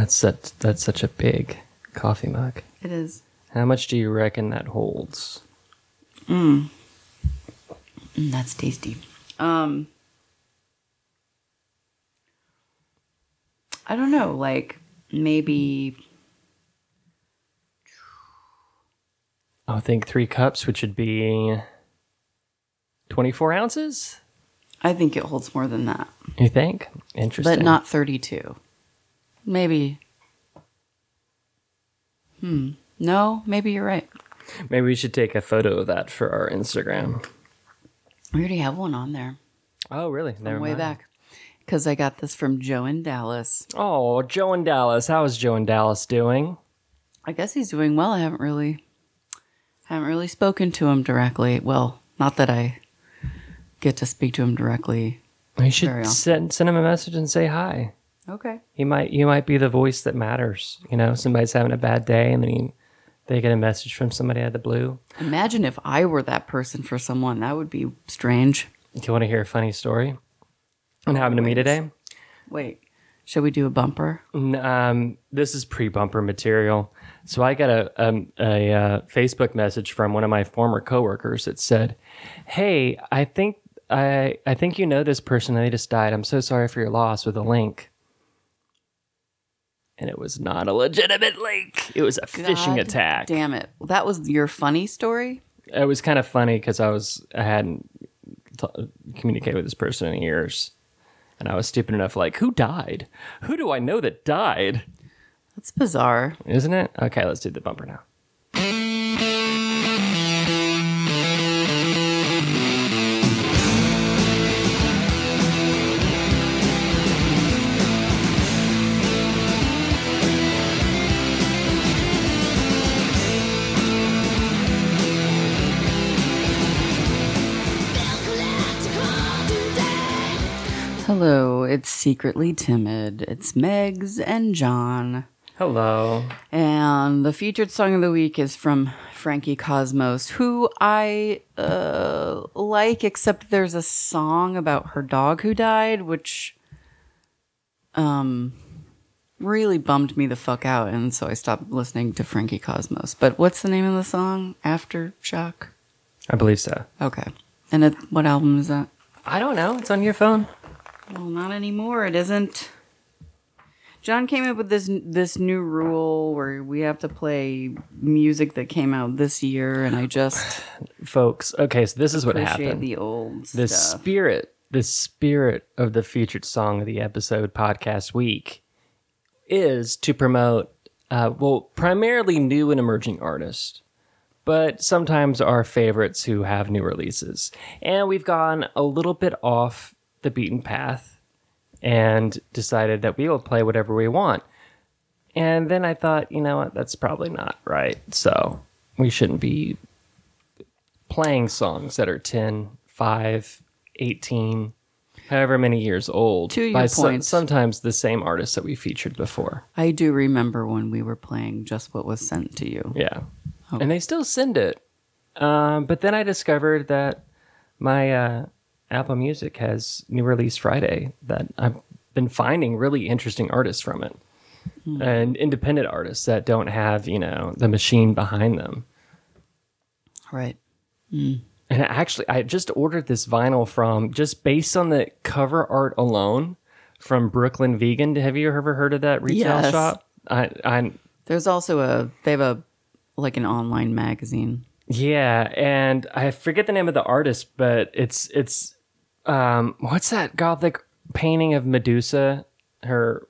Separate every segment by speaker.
Speaker 1: That's such that's such a big coffee mug.
Speaker 2: It is.
Speaker 1: How much do you reckon that holds?
Speaker 2: Mm, that's tasty. Um, I don't know, like maybe
Speaker 1: I think three cups, which would be twenty-four ounces.
Speaker 2: I think it holds more than that,
Speaker 1: You think? Interesting.
Speaker 2: but not 32. Maybe. Hmm. No, maybe you're right.
Speaker 1: Maybe we should take a photo of that for our Instagram.
Speaker 2: We already have one on there
Speaker 1: Oh, really?
Speaker 2: from
Speaker 1: Never
Speaker 2: way
Speaker 1: mind.
Speaker 2: back. Because I got this from Joe in Dallas.
Speaker 1: Oh, Joe in Dallas. How is Joe in Dallas doing?
Speaker 2: I guess he's doing well. I haven't really, haven't really spoken to him directly. Well, not that I get to speak to him directly.
Speaker 1: You should send send him a message and say hi.
Speaker 2: Okay.
Speaker 1: He might you might be the voice that matters. You know, somebody's having a bad day and then he, they get a message from somebody out of the blue.
Speaker 2: Imagine if I were that person for someone. That would be strange.
Speaker 1: Do you want to hear a funny story? What happened to me today?
Speaker 2: Wait, should we do a bumper?
Speaker 1: Um, this is pre-bumper material. So I got a um, a uh, Facebook message from one of my former coworkers that said, "Hey, I think I I think you know this person. They just died. I'm so sorry for your loss." With a link, and it was not a legitimate link. It was a phishing
Speaker 2: God
Speaker 1: attack.
Speaker 2: Damn it. That was your funny story?
Speaker 1: It was kind of funny because I was I hadn't t- communicated with this person in years, and I was stupid enough like, who died? Who do I know that died?
Speaker 2: That's bizarre.
Speaker 1: Isn't it? Okay, let's do the bumper now.
Speaker 2: Hello, it's Secretly Timid. It's Megs and John.
Speaker 1: Hello.
Speaker 2: And the featured song of the week is from Frankie Cosmos, who I uh, like, except there's a song about her dog who died, which um really bummed me the fuck out, and so I stopped listening to Frankie Cosmos. But what's the name of the song? Aftershook.
Speaker 1: I believe so.
Speaker 2: Okay. And it, what album is that?
Speaker 1: I don't know. It's on your phone.
Speaker 2: Well, not anymore. It isn't. John came up with this this new rule where we have to play music that came out this year, and I just
Speaker 1: Folks, okay, so this is what happened.
Speaker 2: the old
Speaker 1: the
Speaker 2: stuff.
Speaker 1: spirit, the spirit of the featured song of the episode podcast week is to promote, uh, well, primarily new and emerging artists, but sometimes our favorites who have new releases. And we've gone a little bit off the beaten path and decided that we will play whatever we want. And then I thought, you know what, that's probably not right. So we shouldn't be playing songs that are 10, 5, 18, however many years old.
Speaker 2: To your
Speaker 1: by so-
Speaker 2: point.
Speaker 1: sometimes the same artists that we featured before.
Speaker 2: I do remember when we were playing just what was sent to you.
Speaker 1: Yeah. And they still send it. Um, but then I discovered that my uh, Apple Music has new release Friday that I've been finding really interesting artists from it. Hmm. And independent artists that don't have, you know, the machine behind them.
Speaker 2: Right. Hmm.
Speaker 1: And actually, I just ordered this vinyl from just based on the cover art alone from Brooklyn Vegan. Have you ever heard of that retail
Speaker 2: Yes.
Speaker 1: shop? I, I,
Speaker 2: There's also a they have a like an online magazine.
Speaker 1: yeah, and I forget the name of the artist, but it's it's um, what's that gothic painting of Medusa? Her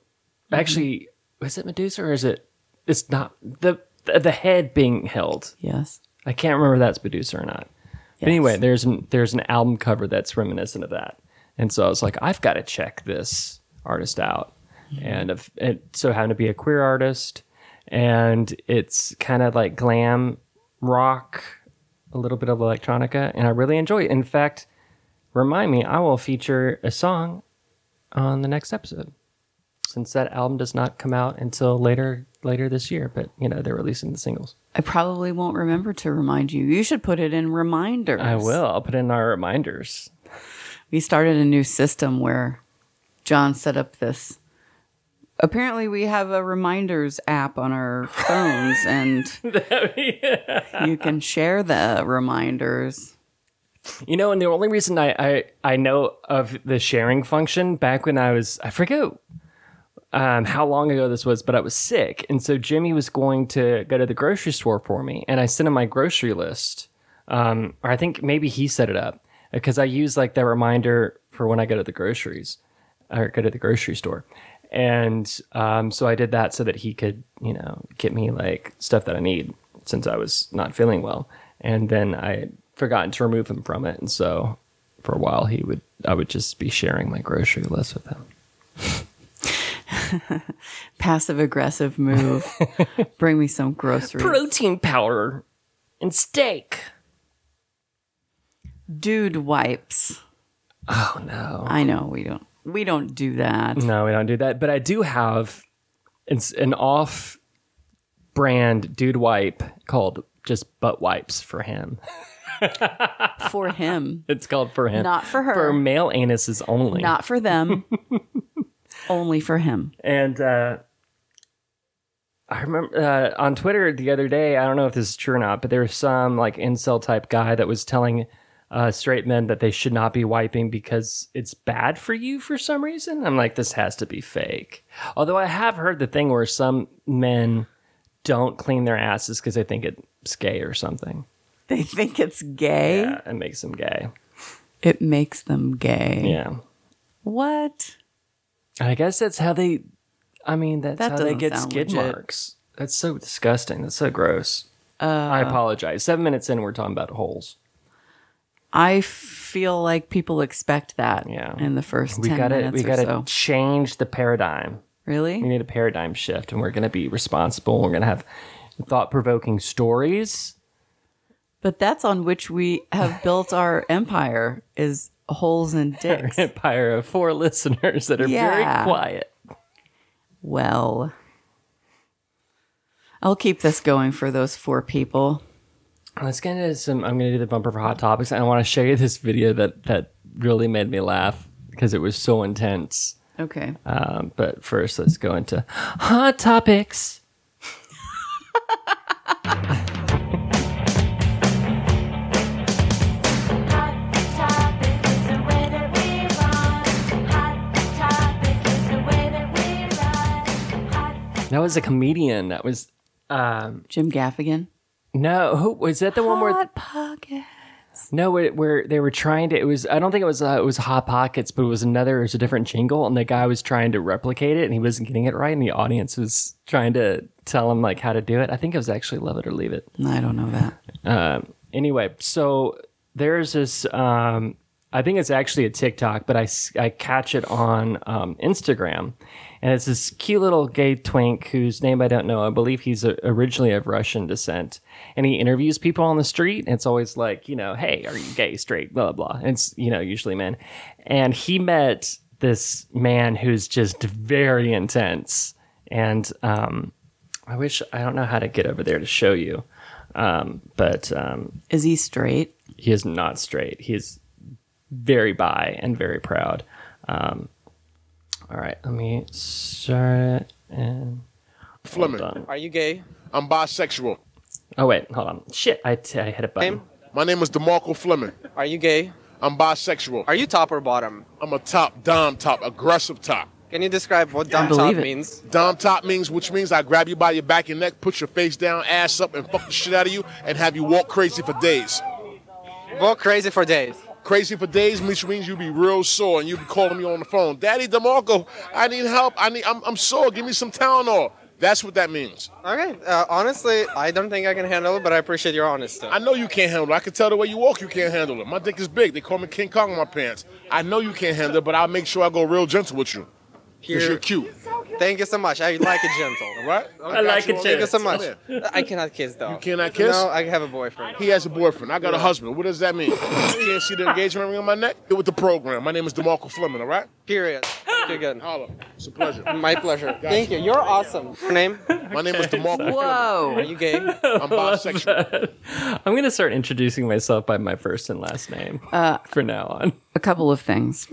Speaker 1: actually, is it Medusa or is it? It's not the the head being held.
Speaker 2: Yes.
Speaker 1: I can't remember that's Medusa or not. But anyway, there's an there's an album cover that's reminiscent of that, and so I was like, I've got to check this artist out, and if, it so happened to be a queer artist, and it's kind of like glam rock, a little bit of electronica, and I really enjoy it. In fact, remind me, I will feature a song on the next episode, since that album does not come out until later later this year. But you know, they're releasing the singles.
Speaker 2: I probably won't remember to remind you. You should put it in reminders.
Speaker 1: I will. I'll put in our reminders.
Speaker 2: we started a new system where John set up this Apparently, we have a reminders app on our phones, and you can share the reminders.
Speaker 1: You know, and the only reason I, I, I know of the sharing function back when I was, I forget um, how long ago this was, but I was sick. And so Jimmy was going to go to the grocery store for me. And I sent him my grocery list. Um, or I think maybe he set it up because I use like that reminder for when I go to the groceries or go to the grocery store. And um, so I did that so that he could, you know, get me like stuff that I need since I was not feeling well. And then I forgotten to remove him from it. And so for a while, he would, I would just be sharing my grocery list with him.
Speaker 2: Passive aggressive move. Bring me some groceries.
Speaker 1: Protein powder and steak.
Speaker 2: Dude wipes.
Speaker 1: Oh no.
Speaker 2: I know we don't we don't do that.
Speaker 1: No, we don't do that. But I do have it's an off brand dude wipe called just butt wipes for him.
Speaker 2: For him.
Speaker 1: It's called for him.
Speaker 2: Not for her.
Speaker 1: For male anuses only.
Speaker 2: Not for them. Only for him.
Speaker 1: And uh, I remember uh, on Twitter the other day, I don't know if this is true or not, but there was some like incel type guy that was telling uh, straight men that they should not be wiping because it's bad for you for some reason. I'm like, this has to be fake. Although I have heard the thing where some men don't clean their asses because they think it's gay or something.
Speaker 2: They think it's gay.
Speaker 1: Yeah, it makes them gay.
Speaker 2: It makes them gay.
Speaker 1: Yeah.
Speaker 2: What?
Speaker 1: I guess that's how they. I mean, that's
Speaker 2: That
Speaker 1: how they get skid
Speaker 2: legit.
Speaker 1: marks. That's so disgusting. That's so gross. I uh, apologize. Seven minutes in, we're talking about holes.
Speaker 2: I feel like people expect that
Speaker 1: Yeah.
Speaker 2: in the first
Speaker 1: We
Speaker 2: 10
Speaker 1: got to
Speaker 2: minutes
Speaker 1: we got to
Speaker 2: so.
Speaker 1: change the paradigm.
Speaker 2: Really?
Speaker 1: We need a paradigm shift, and we're going to be responsible. We're going to have thought provoking stories.
Speaker 2: But that's on which we have built our empire is holes and dicks.
Speaker 1: Empire of four listeners that are
Speaker 2: Yeah.
Speaker 1: very quiet.
Speaker 2: well, I'll keep this going for those four people.
Speaker 1: Let's get into some. I'm going to do the bumper for hot topics, and I want to show you this video that that really made me laugh because it was so intense.
Speaker 2: Okay.
Speaker 1: Um, but first, let's go into hot topics.
Speaker 3: That
Speaker 1: was a comedian. That was um,
Speaker 2: Jim Gaffigan.
Speaker 1: no. Who was that? The one where
Speaker 2: Hot pocket.
Speaker 1: no, where, where they were trying to. It was. I don't think it was. Uh, it was hot pockets, but it was another. It was a different jingle, and the guy was trying to replicate it, and he wasn't getting it right, and the audience was trying to tell him like how to do it. I think it was actually Love It or Leave It.
Speaker 2: I don't know that.
Speaker 1: Um, anyway, so there's this. Um, I think it's actually a TikTok, but I I catch it on um, Instagram, and it's this cute little gay twink whose name I don't know. I believe he's uh originally of Russian descent, and he interviews people on the street. And it's always like, you know, hey, are you gay, straight, blah blah. blah. And it's you know usually men, and he met this man who's just very intense, and um, I wish I don't know how to get over there to show you. Um, but um,
Speaker 2: Is he straight?
Speaker 1: he is not straight. He is very bi and very proud. Um, all right, let me start it. And
Speaker 4: Fleming.
Speaker 5: Are you gay?
Speaker 4: I'm bisexual.
Speaker 1: oh wait, hold on. Shit, I, t- I hit a button.
Speaker 5: Name?
Speaker 4: My name is DeMarco Fleming.
Speaker 5: Are you gay?
Speaker 4: I'm bisexual.
Speaker 5: Are you top or bottom?
Speaker 4: I'm a top, dom top, aggressive top.
Speaker 5: Can you describe what dumb
Speaker 2: believe
Speaker 5: top
Speaker 2: it.
Speaker 5: means?
Speaker 4: Dom top means, which means I grab you by your back and neck, put your face down, ass up, and fuck the shit out of you, and have you walk crazy for days.
Speaker 5: Walk crazy for days.
Speaker 4: Crazy for days which means you'll be real sore and you'll be calling me on the phone. Daddy DeMarco, I need help. I need. I'm, I'm sore. Give me some Tylenol. That's what that means.
Speaker 5: Okay. Uh, honestly, I don't think I can handle it, but I appreciate your honesty.
Speaker 4: I know you can't handle it. I can tell the way you walk, you can't handle it. My dick is big. They call me King Kong in my pants. I know you can't handle it, but I'll make sure I go real gentle with you. Because you're cute.
Speaker 5: Thank you so much. I like it gentle.
Speaker 4: All right?
Speaker 1: I like it gentle.
Speaker 5: Thank you so much. I cannot kiss though.
Speaker 4: You cannot kiss?
Speaker 5: No, I have a boyfriend.
Speaker 4: He has a boyfriend. I got a husband. What does that mean? you can't see the engagement ring on my neck? Get with the program. My name is DeMarco Fleming, all right?
Speaker 5: Period. Thank you again.
Speaker 4: Holla. It's a pleasure.
Speaker 5: My pleasure. Thank you. You're awesome. Your name?
Speaker 4: My name is DeMarco Fleming.
Speaker 2: Whoa.
Speaker 5: Are you gay?
Speaker 4: I'm bisexual.
Speaker 1: I'm gonna start introducing myself by my first and last name
Speaker 2: Uh,
Speaker 1: for now on.
Speaker 2: A couple of things.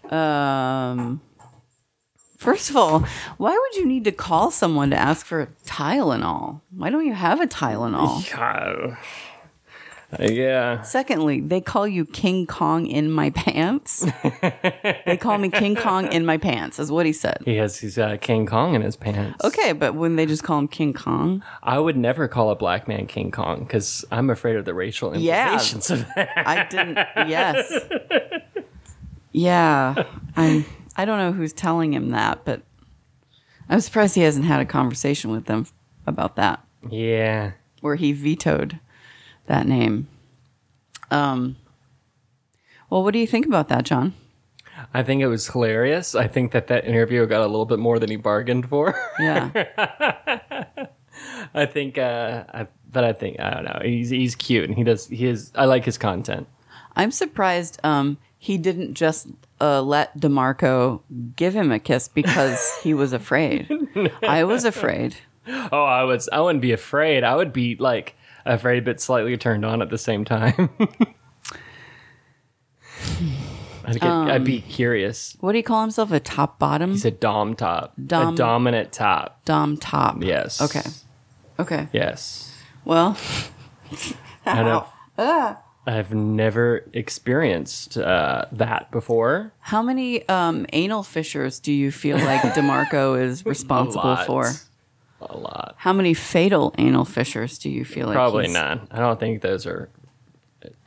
Speaker 2: um, First of all, why would you need to call someone to ask for a Tylenol? Why don't you have a Tylenol?
Speaker 1: Uh, yeah.
Speaker 2: Secondly, they call you King Kong in my pants. they call me King Kong in my pants, is what he said.
Speaker 1: He has he's got King Kong in his pants.
Speaker 2: Okay, but wouldn't they just call him King Kong,
Speaker 1: I would never call a black man King Kong because I'm afraid of the racial
Speaker 2: Yeah.
Speaker 1: implications of that.
Speaker 2: I didn't. yes. Yeah, I'm. I don't know who's telling him that, but I'm surprised he hasn't had a conversation with them about that,
Speaker 1: Yeah.
Speaker 2: where he vetoed that name. Um. Well, what do you think about that, John?
Speaker 1: I think it was hilarious. I think that that interview got a little bit more than he bargained for.
Speaker 2: Yeah.
Speaker 1: I think, uh, I, but I think I don't know. He's he's cute and he does he is. I like his content.
Speaker 2: I'm surprised um, he didn't just uh, let DeMarco give him a kiss because he was afraid. I was afraid.
Speaker 1: Oh, I was I wouldn't be afraid. I would be like afraid but slightly turned on at the same time. I'd, get, I'd be curious.
Speaker 2: What do you call himself? A top bottom?
Speaker 1: He's a dom top,
Speaker 2: Dom-
Speaker 1: a dominant top.
Speaker 2: Dom top.
Speaker 1: Yes.
Speaker 2: Okay. Okay.
Speaker 1: Yes.
Speaker 2: Well,
Speaker 1: I know. I've never experienced uh, that before.
Speaker 2: how many um, anal fissures do you feel like DeMarco is responsible
Speaker 1: lot.
Speaker 2: for?
Speaker 1: A lot.
Speaker 2: How many fatal anal fissures do you feel like
Speaker 1: Probably none. I don't think those are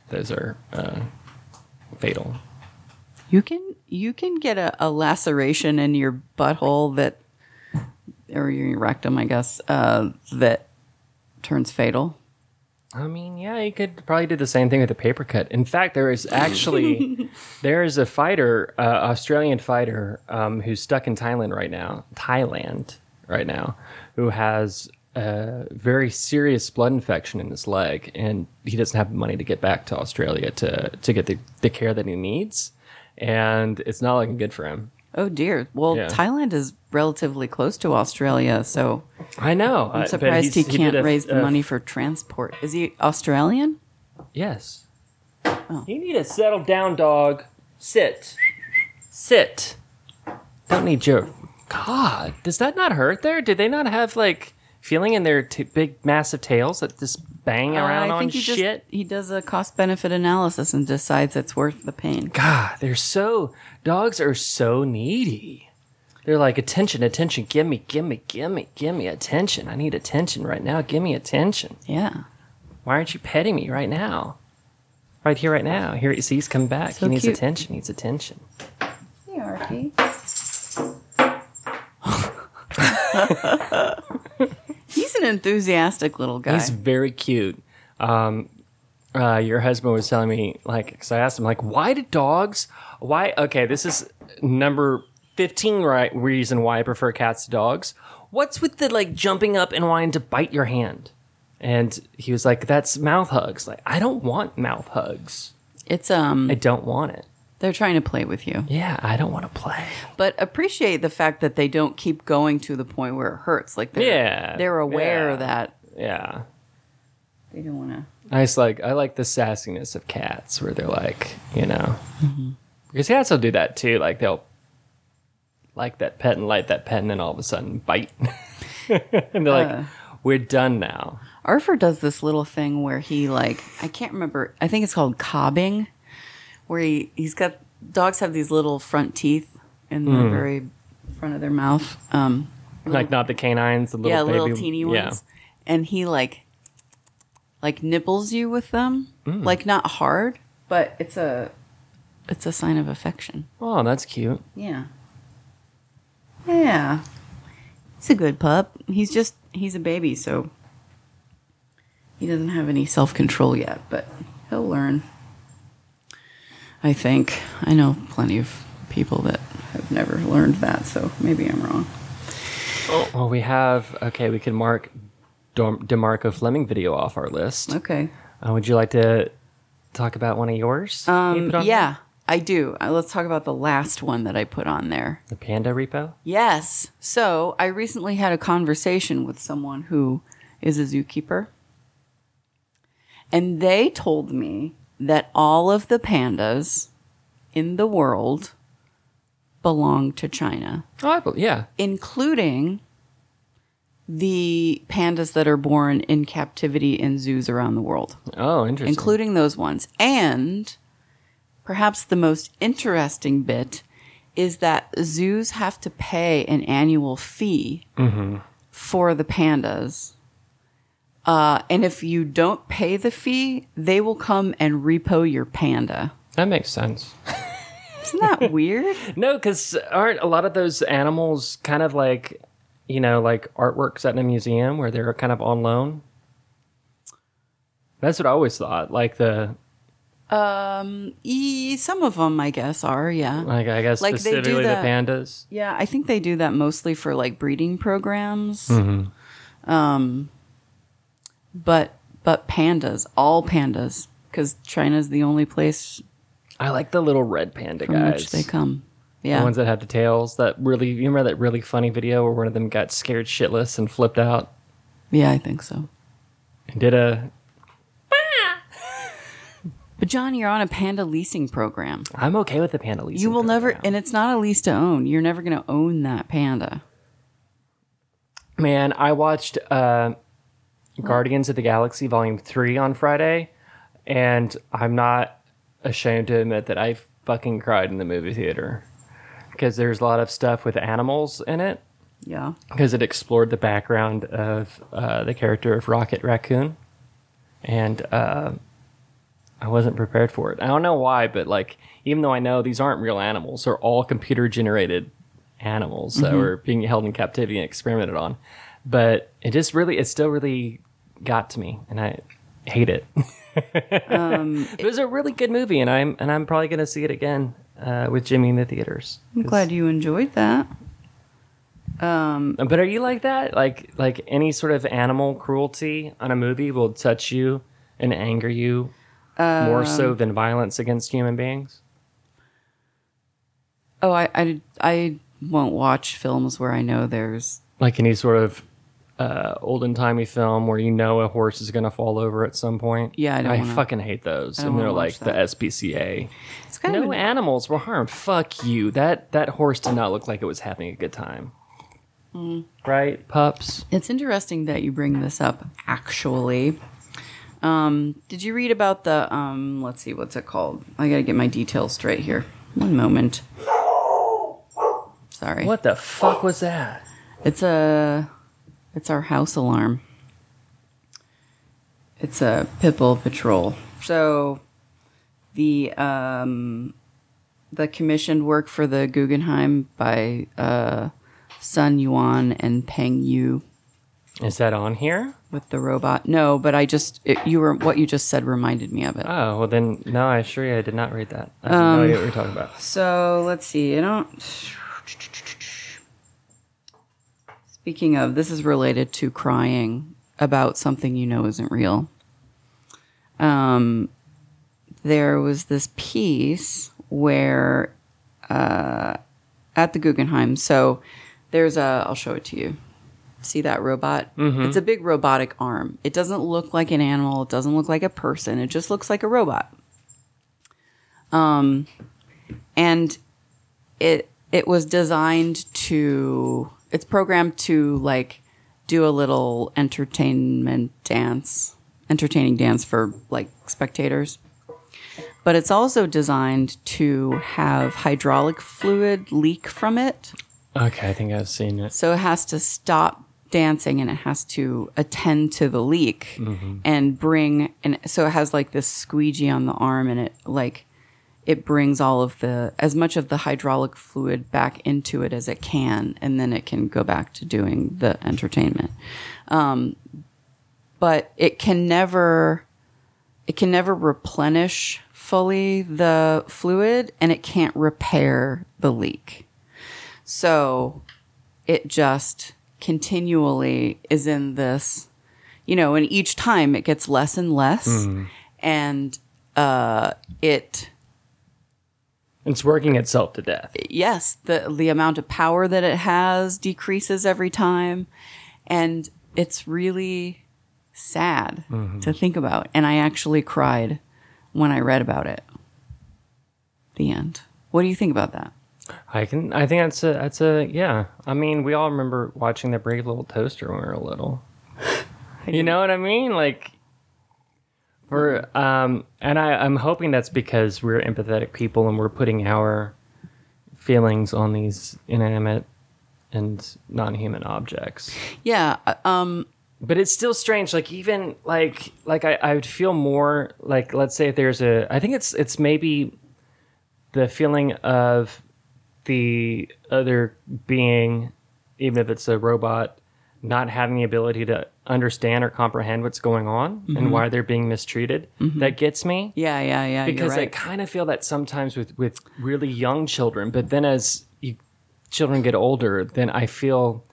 Speaker 1: those are uh, fatal.
Speaker 2: You can you can get a, a laceration in your butthole that, or your rectum, I guess, uh, that turns fatal.
Speaker 1: I mean, yeah, you could probably do the same thing with a paper cut. In fact, there is actually there is a fighter, uh, Australian fighter, um, who's stuck in Thailand right now, Thailand right now, who has a very serious blood infection in his leg, and he doesn't have the money to get back to Australia to to get the, the care that he needs, and it's not looking good for him.
Speaker 2: Oh dear. Well,
Speaker 1: Yeah.
Speaker 2: Thailand is relatively close to Australia, so
Speaker 1: I know.
Speaker 2: I'm uh, surprised he can't raise the money for transport. Is he Australian?
Speaker 1: Yes.
Speaker 2: Oh.
Speaker 1: You need to settle down, dog. Sit. Sit. Don't need your. God, does that not hurt there? Did they not have like feeling in their t- big, massive tails that just bang around
Speaker 2: Uh, I
Speaker 1: on
Speaker 2: think he
Speaker 1: shit?
Speaker 2: just he does a cost benefit analysis and decides it's worth the pain.
Speaker 1: God, they're so. Dogs are so needy. They're like, attention, attention, give me, give me, give me, give me attention. I need attention right now. Give me attention.
Speaker 2: Yeah.
Speaker 1: Why aren't you petting me right now? Right here, right now. Here, see, he's come back.
Speaker 2: So
Speaker 1: he needs
Speaker 2: cute.
Speaker 1: attention. He needs attention.
Speaker 2: Hey, Archie. Enthusiastic little guy.
Speaker 1: He's very cute. Um, uh, your husband was telling me, like, because I asked him, like, why do dogs? Why? Okay, this is number fifteen. Right, reason why I prefer cats to dogs. What's with the like jumping up and wanting to bite your hand? And he was like, "That's mouth hugs." Like, I don't want mouth hugs.
Speaker 2: it's um
Speaker 1: I don't want it.
Speaker 2: They're trying to play with you.
Speaker 1: Yeah, I don't want to play.
Speaker 2: But appreciate the fact that they don't keep going to the point where it hurts. Like they're
Speaker 1: Yeah,
Speaker 2: they're aware
Speaker 1: yeah.
Speaker 2: that
Speaker 1: Yeah.
Speaker 2: they don't want to
Speaker 1: I just like I like the sassiness of cats, where they're like, you know,
Speaker 2: Mm-hmm.
Speaker 1: because cats will do that too. Like they'll like that pet and like that pet, and then all of a sudden bite, and they're like,
Speaker 2: Uh.
Speaker 1: "We're done now."
Speaker 2: Arthur does this little thing where he like I can't remember. I think it's called cobbing, where he he's got dogs have these little front teeth in the
Speaker 1: Hmm.
Speaker 2: very front of their mouth. Um,
Speaker 1: Like not the canines, the little
Speaker 2: yeah,
Speaker 1: baby,
Speaker 2: little teeny ones,
Speaker 1: Yeah.
Speaker 2: and he like like nibbles you with them,
Speaker 1: Hmm.
Speaker 2: like not hard, but it's a it's a sign of affection.
Speaker 1: Oh, that's cute.
Speaker 2: Yeah. Yeah. He's a good pup. He's just he's a baby, so he doesn't have any self-control yet, but he'll learn. I think. I know plenty of people that have never learned that, so maybe I'm wrong.
Speaker 1: Well, we have okay. We can mark Demarco Fleming video off our list.
Speaker 2: Okay.
Speaker 1: Uh, would you like to talk about one of yours?
Speaker 2: Um,
Speaker 1: put on
Speaker 2: yeah, I do. Uh, let's talk about the last one that I put on there.
Speaker 1: the Panda Repo.
Speaker 2: Yes. So I recently had a conversation with someone who is a zookeeper. And they told me that all of the pandas in the world belong to China,
Speaker 1: Oh, I yeah.
Speaker 2: including the pandas that are born in captivity in zoos around the world,
Speaker 1: Oh, interesting.
Speaker 2: including those ones. And perhaps the most interesting bit is that zoos have to pay an annual fee mm-hmm. for the pandas. Uh, and if you don't pay the fee, they will come and repo your panda.
Speaker 1: that makes sense.
Speaker 2: Isn't that weird?
Speaker 1: No, because aren't a lot of those animals kind of like, you know, like artworks at a museum where they're kind of on loan? That's what I always thought. Like the,
Speaker 2: E, some of them, I guess, are yeah.
Speaker 1: like I guess
Speaker 2: Like, they do
Speaker 1: specifically the
Speaker 2: that-
Speaker 1: pandas.
Speaker 2: Yeah, I think they do that mostly for like breeding programs.
Speaker 1: Mm-hmm.
Speaker 2: Um, but but pandas, all pandas, because China's the only place
Speaker 1: I like the little red panda
Speaker 2: from
Speaker 1: guys.
Speaker 2: which they come. Yeah, The
Speaker 1: ones that have the tails. That really, you remember that really funny video where one of them got scared shitless and flipped out
Speaker 2: yeah, I think so.
Speaker 1: and did a.
Speaker 2: But John, you're on a panda leasing program.
Speaker 1: I'm okay with the panda leasing.
Speaker 2: You will never,
Speaker 1: program.
Speaker 2: and it's not a lease to own. You're never going to own that panda.
Speaker 1: Man, I watched uh, Guardians of the Galaxy Volume 3 on Friday, and I'm not ashamed to admit that I fucking cried in the movie theater. Because there's a lot of stuff with animals in it,
Speaker 2: Yeah.
Speaker 1: because it explored the background of uh, the character of Rocket Raccoon. And uh, I wasn't prepared for it. I don't know why, but like, even though I know these aren't real animals, they're all computer generated animals that were being held in captivity and experimented on. But it just really, it still really got to me, and I hate it. Um, it was a really good movie, and I'm and I'm probably gonna see it again uh, with Jimmy in the theaters.
Speaker 2: I'm glad you enjoyed that.
Speaker 1: Um, uh, but are you like that? Like like any sort of animal cruelty on a movie will touch you and anger you more so um, than violence against human beings?
Speaker 2: Oh, I, I, I won't watch films where I know there's
Speaker 1: Like any sort of uh, olden timey film where you know a horse is gonna fall over at some point.
Speaker 2: Yeah, I don't
Speaker 1: I
Speaker 2: wanna-
Speaker 1: fucking hate those. And they're like
Speaker 2: that.
Speaker 1: the SPCA.
Speaker 2: it's kind
Speaker 1: No
Speaker 2: of an,
Speaker 1: animals were harmed. Fuck you. That that horse did not look like it was having a good time.
Speaker 2: Mm.
Speaker 1: Right, pups.
Speaker 2: It's interesting that you bring this up. Actually, um, did you read about the um? Let's see, what's it called? I gotta get my details straight here. One moment. Sorry.
Speaker 1: What the fuck was that?
Speaker 2: It's a. It's our house alarm. It's a Pitbull Patrol. So, the um, the commissioned work for the Guggenheim by uh, Sun Yuan and Peng Yu
Speaker 1: Is that on here?
Speaker 2: with the robot. No, but I just it, you were what you just said reminded me of it.
Speaker 1: Oh well, then no. I assure you, I did not read that. I have
Speaker 2: Um,
Speaker 1: no idea what you're talking about.
Speaker 2: So let's see. I don't. Speaking of, this is related to crying about something you know isn't real. Um, there was this piece where uh, at the Guggenheim. So there's a. I'll show it to you. See that robot? It's a big robotic arm. It doesn't look like an animal. It doesn't look like a person. It just looks like a robot. Um, and it it was designed to it's programmed to like do a little entertainment dance entertaining dance for like spectators. But it's also designed to have hydraulic fluid leak from it.
Speaker 1: Okay, I think I've seen it.
Speaker 2: so it has to stop dancing and it has to attend to the leak mm-hmm. and bring and so it has like this squeegee on the arm and it like it brings all of the as much of the hydraulic fluid back into it as it can and then it can go back to doing the entertainment um, but it can never it can never replenish fully the fluid and it can't repair the leak so it just continually is in this, you know, and each time it gets less and less. And uh, it,
Speaker 1: It's working itself to death.
Speaker 2: yes, the, the amount of power that it has decreases every time. And it's really sad mm-hmm. to think about. And I actually cried when I read about it. The end. What do you think about that?
Speaker 1: I can. I think that's a. That's a. Yeah. I mean, we all remember watching the Brave Little Toaster when we were little. you know what I mean? Like, we're um, and I, I'm hoping that's because we're empathetic people and we're putting our feelings on these inanimate and non-human objects.
Speaker 2: Yeah. uh, Um.
Speaker 1: But it's still strange. Like even like like I, I would feel more like let's say if there's a I think it's it's maybe the feeling of the other being, even if it's a robot, not having the ability to understand or comprehend what's going on and mm-hmm. why they're being mistreated. Mm-hmm. That gets me
Speaker 2: Yeah. Yeah. Yeah.
Speaker 1: because
Speaker 2: you're
Speaker 1: I kind of feel that sometimes with with really young children, but then as you, children get older, then I feel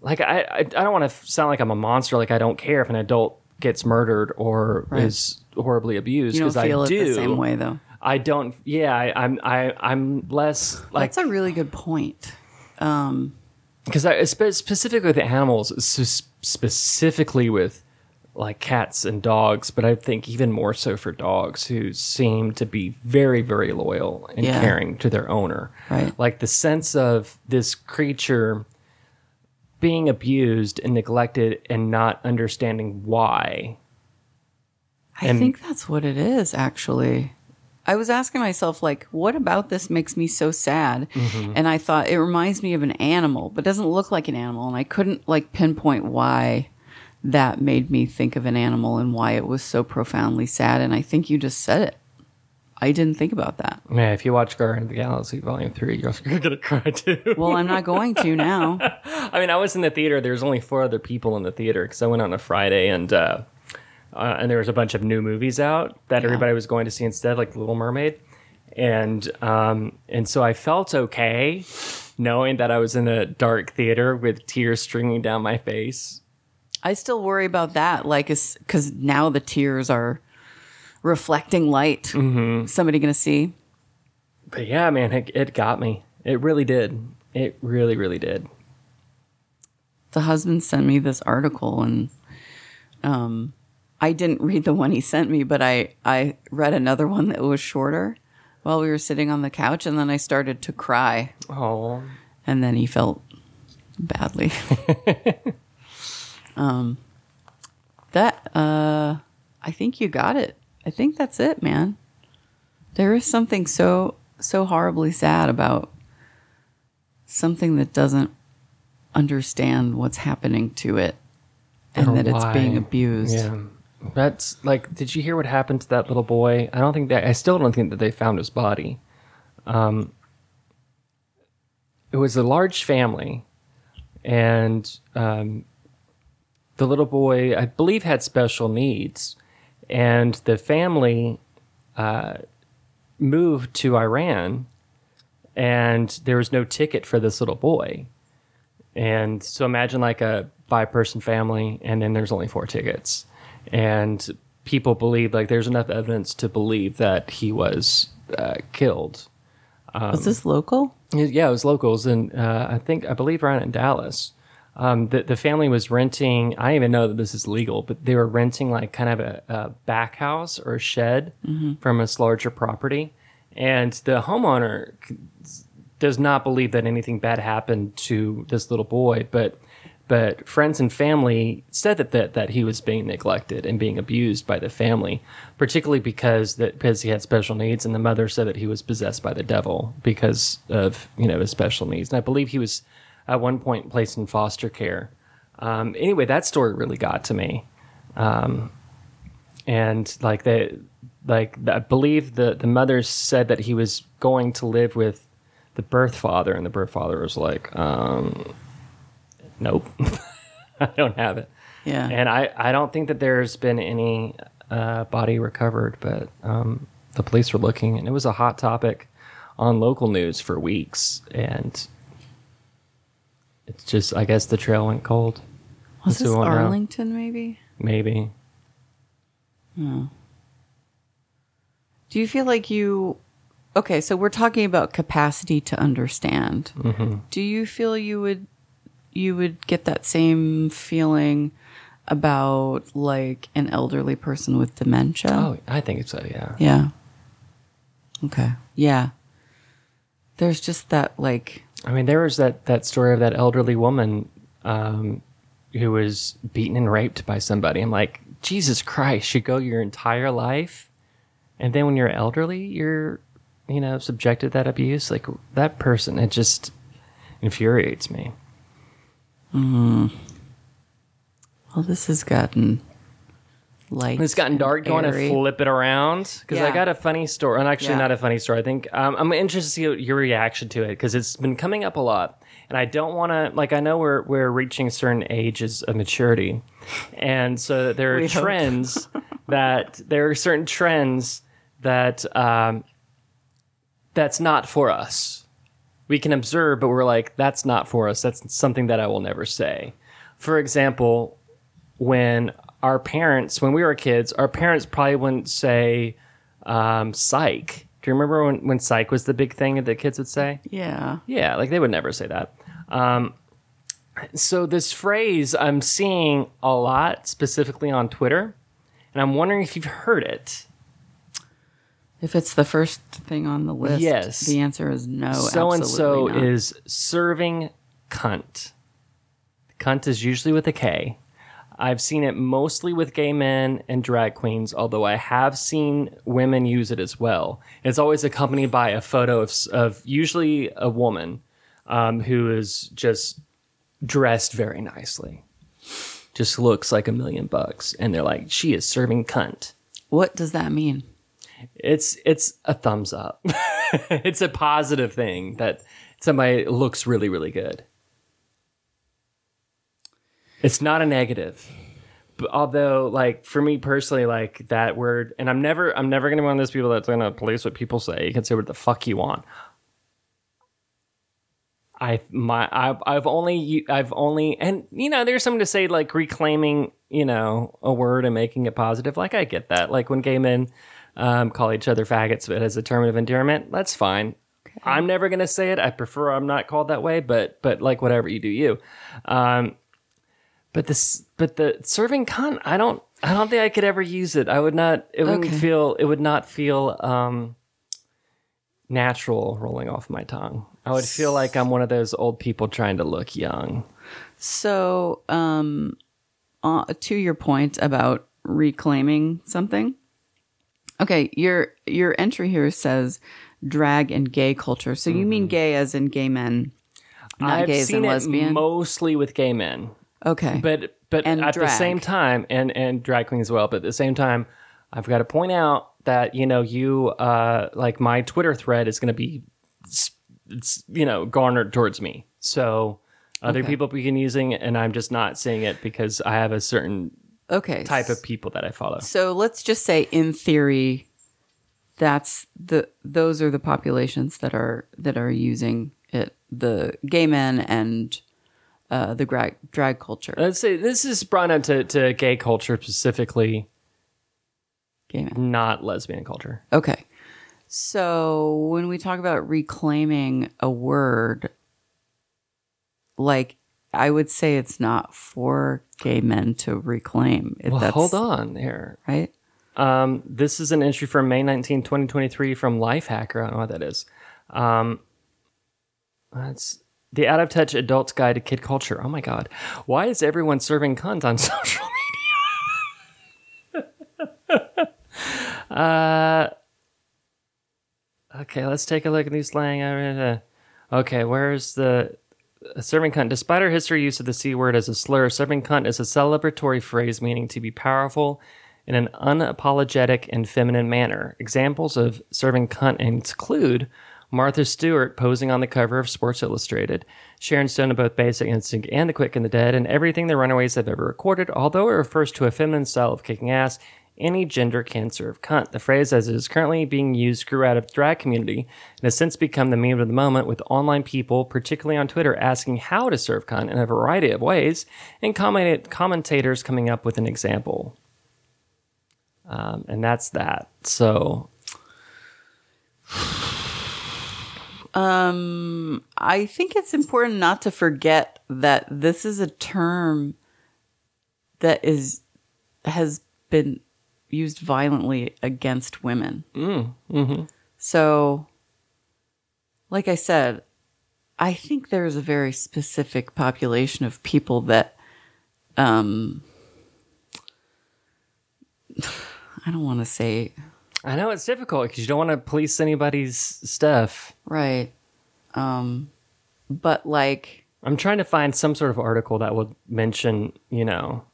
Speaker 1: like I I, I don't want to sound like I'm a monster. Like I don't care if an adult gets murdered or
Speaker 2: Right.
Speaker 1: is horribly abused because I
Speaker 2: feel
Speaker 1: do.
Speaker 2: the same way though.
Speaker 1: I don't. Yeah, I, I'm I I'm less like
Speaker 2: That's a really good point.
Speaker 1: Um, because I specifically with animals, specifically with like cats and dogs, but I think even more so for dogs who seem to be very, very loyal and
Speaker 2: Yeah.
Speaker 1: caring to their owner.
Speaker 2: Right.
Speaker 1: Like the sense of this creature being abused and neglected and not understanding why.
Speaker 2: I
Speaker 1: And-
Speaker 2: think that's what it is, actually. I was asking myself, like, what about this makes me so sad?
Speaker 1: Mm-hmm.
Speaker 2: And I thought it reminds me of an animal, but doesn't look like an animal. And I couldn't like pinpoint why that made me think of an animal and why it was so profoundly sad. And I think you just said it. I didn't think about that.
Speaker 1: Man, if you watch Guardian of the Galaxy Volume 3, you're, to cry too.
Speaker 2: Well, I'm not going to now.
Speaker 1: I mean, I was in the theater. There's only four other people in the theater because I went on a Friday and uh, uh, and there was a bunch of new movies out that everybody was going to see instead, like Little Mermaid, and um, and so I felt okay knowing that I was in a dark theater with tears streaming down my face.
Speaker 2: I still worry about that, like, because now the tears are reflecting light.
Speaker 1: Mm-hmm.
Speaker 2: Somebody gonna see?
Speaker 1: But yeah, man, it, it got me. It really did. It really, really did.
Speaker 2: the husband sent me this article and um I didn't read the one he sent me, but I I read another one that was shorter while we were sitting on the couch and then I started to cry
Speaker 1: Oh,
Speaker 2: and then he felt badly. um that uh I think you got it. I think that's it, man. There is something so so horribly sad about something that doesn't understand what's happening to it and
Speaker 1: Or
Speaker 2: that it's being abused.
Speaker 1: Yeah. That's like, did you hear what happened to that little boy? I don't think that, I still don't think that they found his body. Um, it was a large family, and um, the little boy, I believe, had special needs, and the family uh, moved to Iran, and there was no ticket for this little boy. And so imagine like a five person family, and then there's only four tickets. And people believe, like, there's enough evidence to believe that he was uh, killed.
Speaker 2: Was this local?
Speaker 1: Yeah, it was locals, and uh, I think, I believe, around in Dallas. Um, the, the family was renting, I don't even know that this is legal, but they were renting like kind of a, a back house or a shed from this larger property. And the homeowner does not believe that anything bad happened to this little boy, but but friends and family said that, that that he was being neglected and being abused by the family, particularly because that because he had special needs, and the mother said that he was possessed by the devil because of you know his special needs, and I believe he was at one point placed in foster care. Um, anyway, that story really got to me, um, and like they like I believe the the mother said that he was going to live with the birth father, and the birth father was like, um, "Nope, I don't have it."
Speaker 2: Yeah.
Speaker 1: And I I don't think that there's been any uh, body recovered, but um, the police were looking, and it was a hot topic on local news for weeks, and it's just I guess the trail went cold.
Speaker 2: Was this
Speaker 1: do one now.
Speaker 2: Arlington maybe?
Speaker 1: Maybe
Speaker 2: Do you feel like you Okay, so we're talking about capacity to understand.
Speaker 1: Mm-hmm.
Speaker 2: Do you feel you would you would get that same feeling about like an elderly person with dementia?
Speaker 1: Oh, I think so. Yeah.
Speaker 2: Yeah. Okay. Yeah. There's just that like
Speaker 1: I mean, there was that that story of that elderly woman um, who was beaten and raped by somebody. I'm like, Jesus Christ! You go your entire life, and then when you're elderly, you're you know subjected to that abuse. Like that person, it just infuriates me.
Speaker 2: Well this has gotten light.
Speaker 1: It's gotten dark. Do you want to flip it around? Because I got a funny story, and actually
Speaker 2: Yeah.
Speaker 1: not a funny story. I think um, I'm interested to see your reaction to it because it's been coming up a lot, and I don't want to like. I know we're we're reaching certain ages of maturity, and so there are
Speaker 2: We
Speaker 1: trends that there are certain trends that um, that's not for us. We can observe, but we're like, that's not for us. That's something that I will never say. For example, when our parents, when we were kids, our parents probably wouldn't say um, psych. Do you remember when, when psych was the big thing that the kids would say?
Speaker 2: Yeah.
Speaker 1: Yeah, like they would never say that. Um, so this phrase I'm seeing a lot, specifically on Twitter, and I'm wondering if you've heard it.
Speaker 2: If it's the first thing on the list,
Speaker 1: Yes.
Speaker 2: the answer is no.
Speaker 1: so and so is serving cunt. Cunt is usually with a K. I've seen it mostly with gay men and drag queens, although I have seen women use it as well. It's always accompanied by a photo of, of usually a woman um, who is just dressed very nicely. Just looks like a million bucks. And they're like, she is serving cunt.
Speaker 2: What does that mean?
Speaker 1: It's it's a thumbs up. it's a positive thing that somebody looks really really good. It's not a negative. But although like for me personally like that word and I'm never I'm never going to be one of those people that's going to police what people say. You can say what the fuck you want. I my I've, I've only I've only and you know there's something to say like reclaiming you know a word and making it positive like I get that like when gay men um, call each other faggots but as a term of endearment that's fine I'm never gonna say it I prefer I'm not called that way but but like whatever you do you um, but this but the serving cunt I don't I don't think I could ever use it I would not it wouldn't
Speaker 2: Okay.
Speaker 1: feel it would not feel um, natural rolling off my tongue. I would feel like I'm one of those old people trying to look young.
Speaker 2: So, um, uh, to your point about reclaiming something. Okay, your your entry here says drag and gay culture. So you mean gay as in gay men, not
Speaker 1: Mm-hmm. I've
Speaker 2: gays
Speaker 1: seen
Speaker 2: and
Speaker 1: it
Speaker 2: lesbian?
Speaker 1: mostly with gay men,
Speaker 2: okay,
Speaker 1: but but
Speaker 2: And
Speaker 1: at the
Speaker 2: drag.
Speaker 1: same time, and and drag queens as well. But at the same time, I've got to point out that you know you uh like my Twitter thread is going to be s- it's you know garnered towards me. So other
Speaker 2: Okay.
Speaker 1: people begin using it, and I'm just not seeing it because I have a certain
Speaker 2: okay,
Speaker 1: type of people that I follow.
Speaker 2: So let's just say, in theory, that's the those are the populations that are that are using it: the gay men and uh, the drag drag culture.
Speaker 1: Let's say this is brought up to, to gay culture specifically,
Speaker 2: Gay men.
Speaker 1: not lesbian culture.
Speaker 2: Okay. So when we talk about reclaiming a word, like I would say it's not for gay men to reclaim. It-
Speaker 1: Well, hold on here.
Speaker 2: Right?
Speaker 1: Um, this is an entry from May 19, 2023 from Lifehacker. I don't know what that is. Um, that's the Out of Touch Adult's Guide to Kid Culture. Oh my God. Why is everyone serving cunt on social media? uh, okay, let's take a look at these slang. Uh, Okay, where's the serving cunt? Despite our history use of the C word as a slur, serving cunt is a celebratory phrase meaning to be powerful in an unapologetic and feminine manner. Examples of serving cunt include Martha Stewart posing on the cover of Sports Illustrated, Sharon Stone in both Basic Instinct and The Quick and the Dead, and everything the Runaways have ever recorded. Although it refers to a feminine style of kicking ass, any gender can serve cunt. The phrase, as it is currently being used, grew out of the drag community and has since become the meme of the moment, with online people, particularly on Twitter, asking how to serve cunt in a variety of ways, and comment- commentators coming up with an example. Um, and that's that. So
Speaker 2: I think it's important not to forget that this is a term that is has been used violently against women. Mm, mm-hmm. So, like I said, I think there's a very specific population of people that, um, I don't want to say
Speaker 1: I know it's difficult because you don't want to police anybody's stuff.
Speaker 2: right, um, but like,
Speaker 1: I'm trying to find some sort of article that would mention, you know,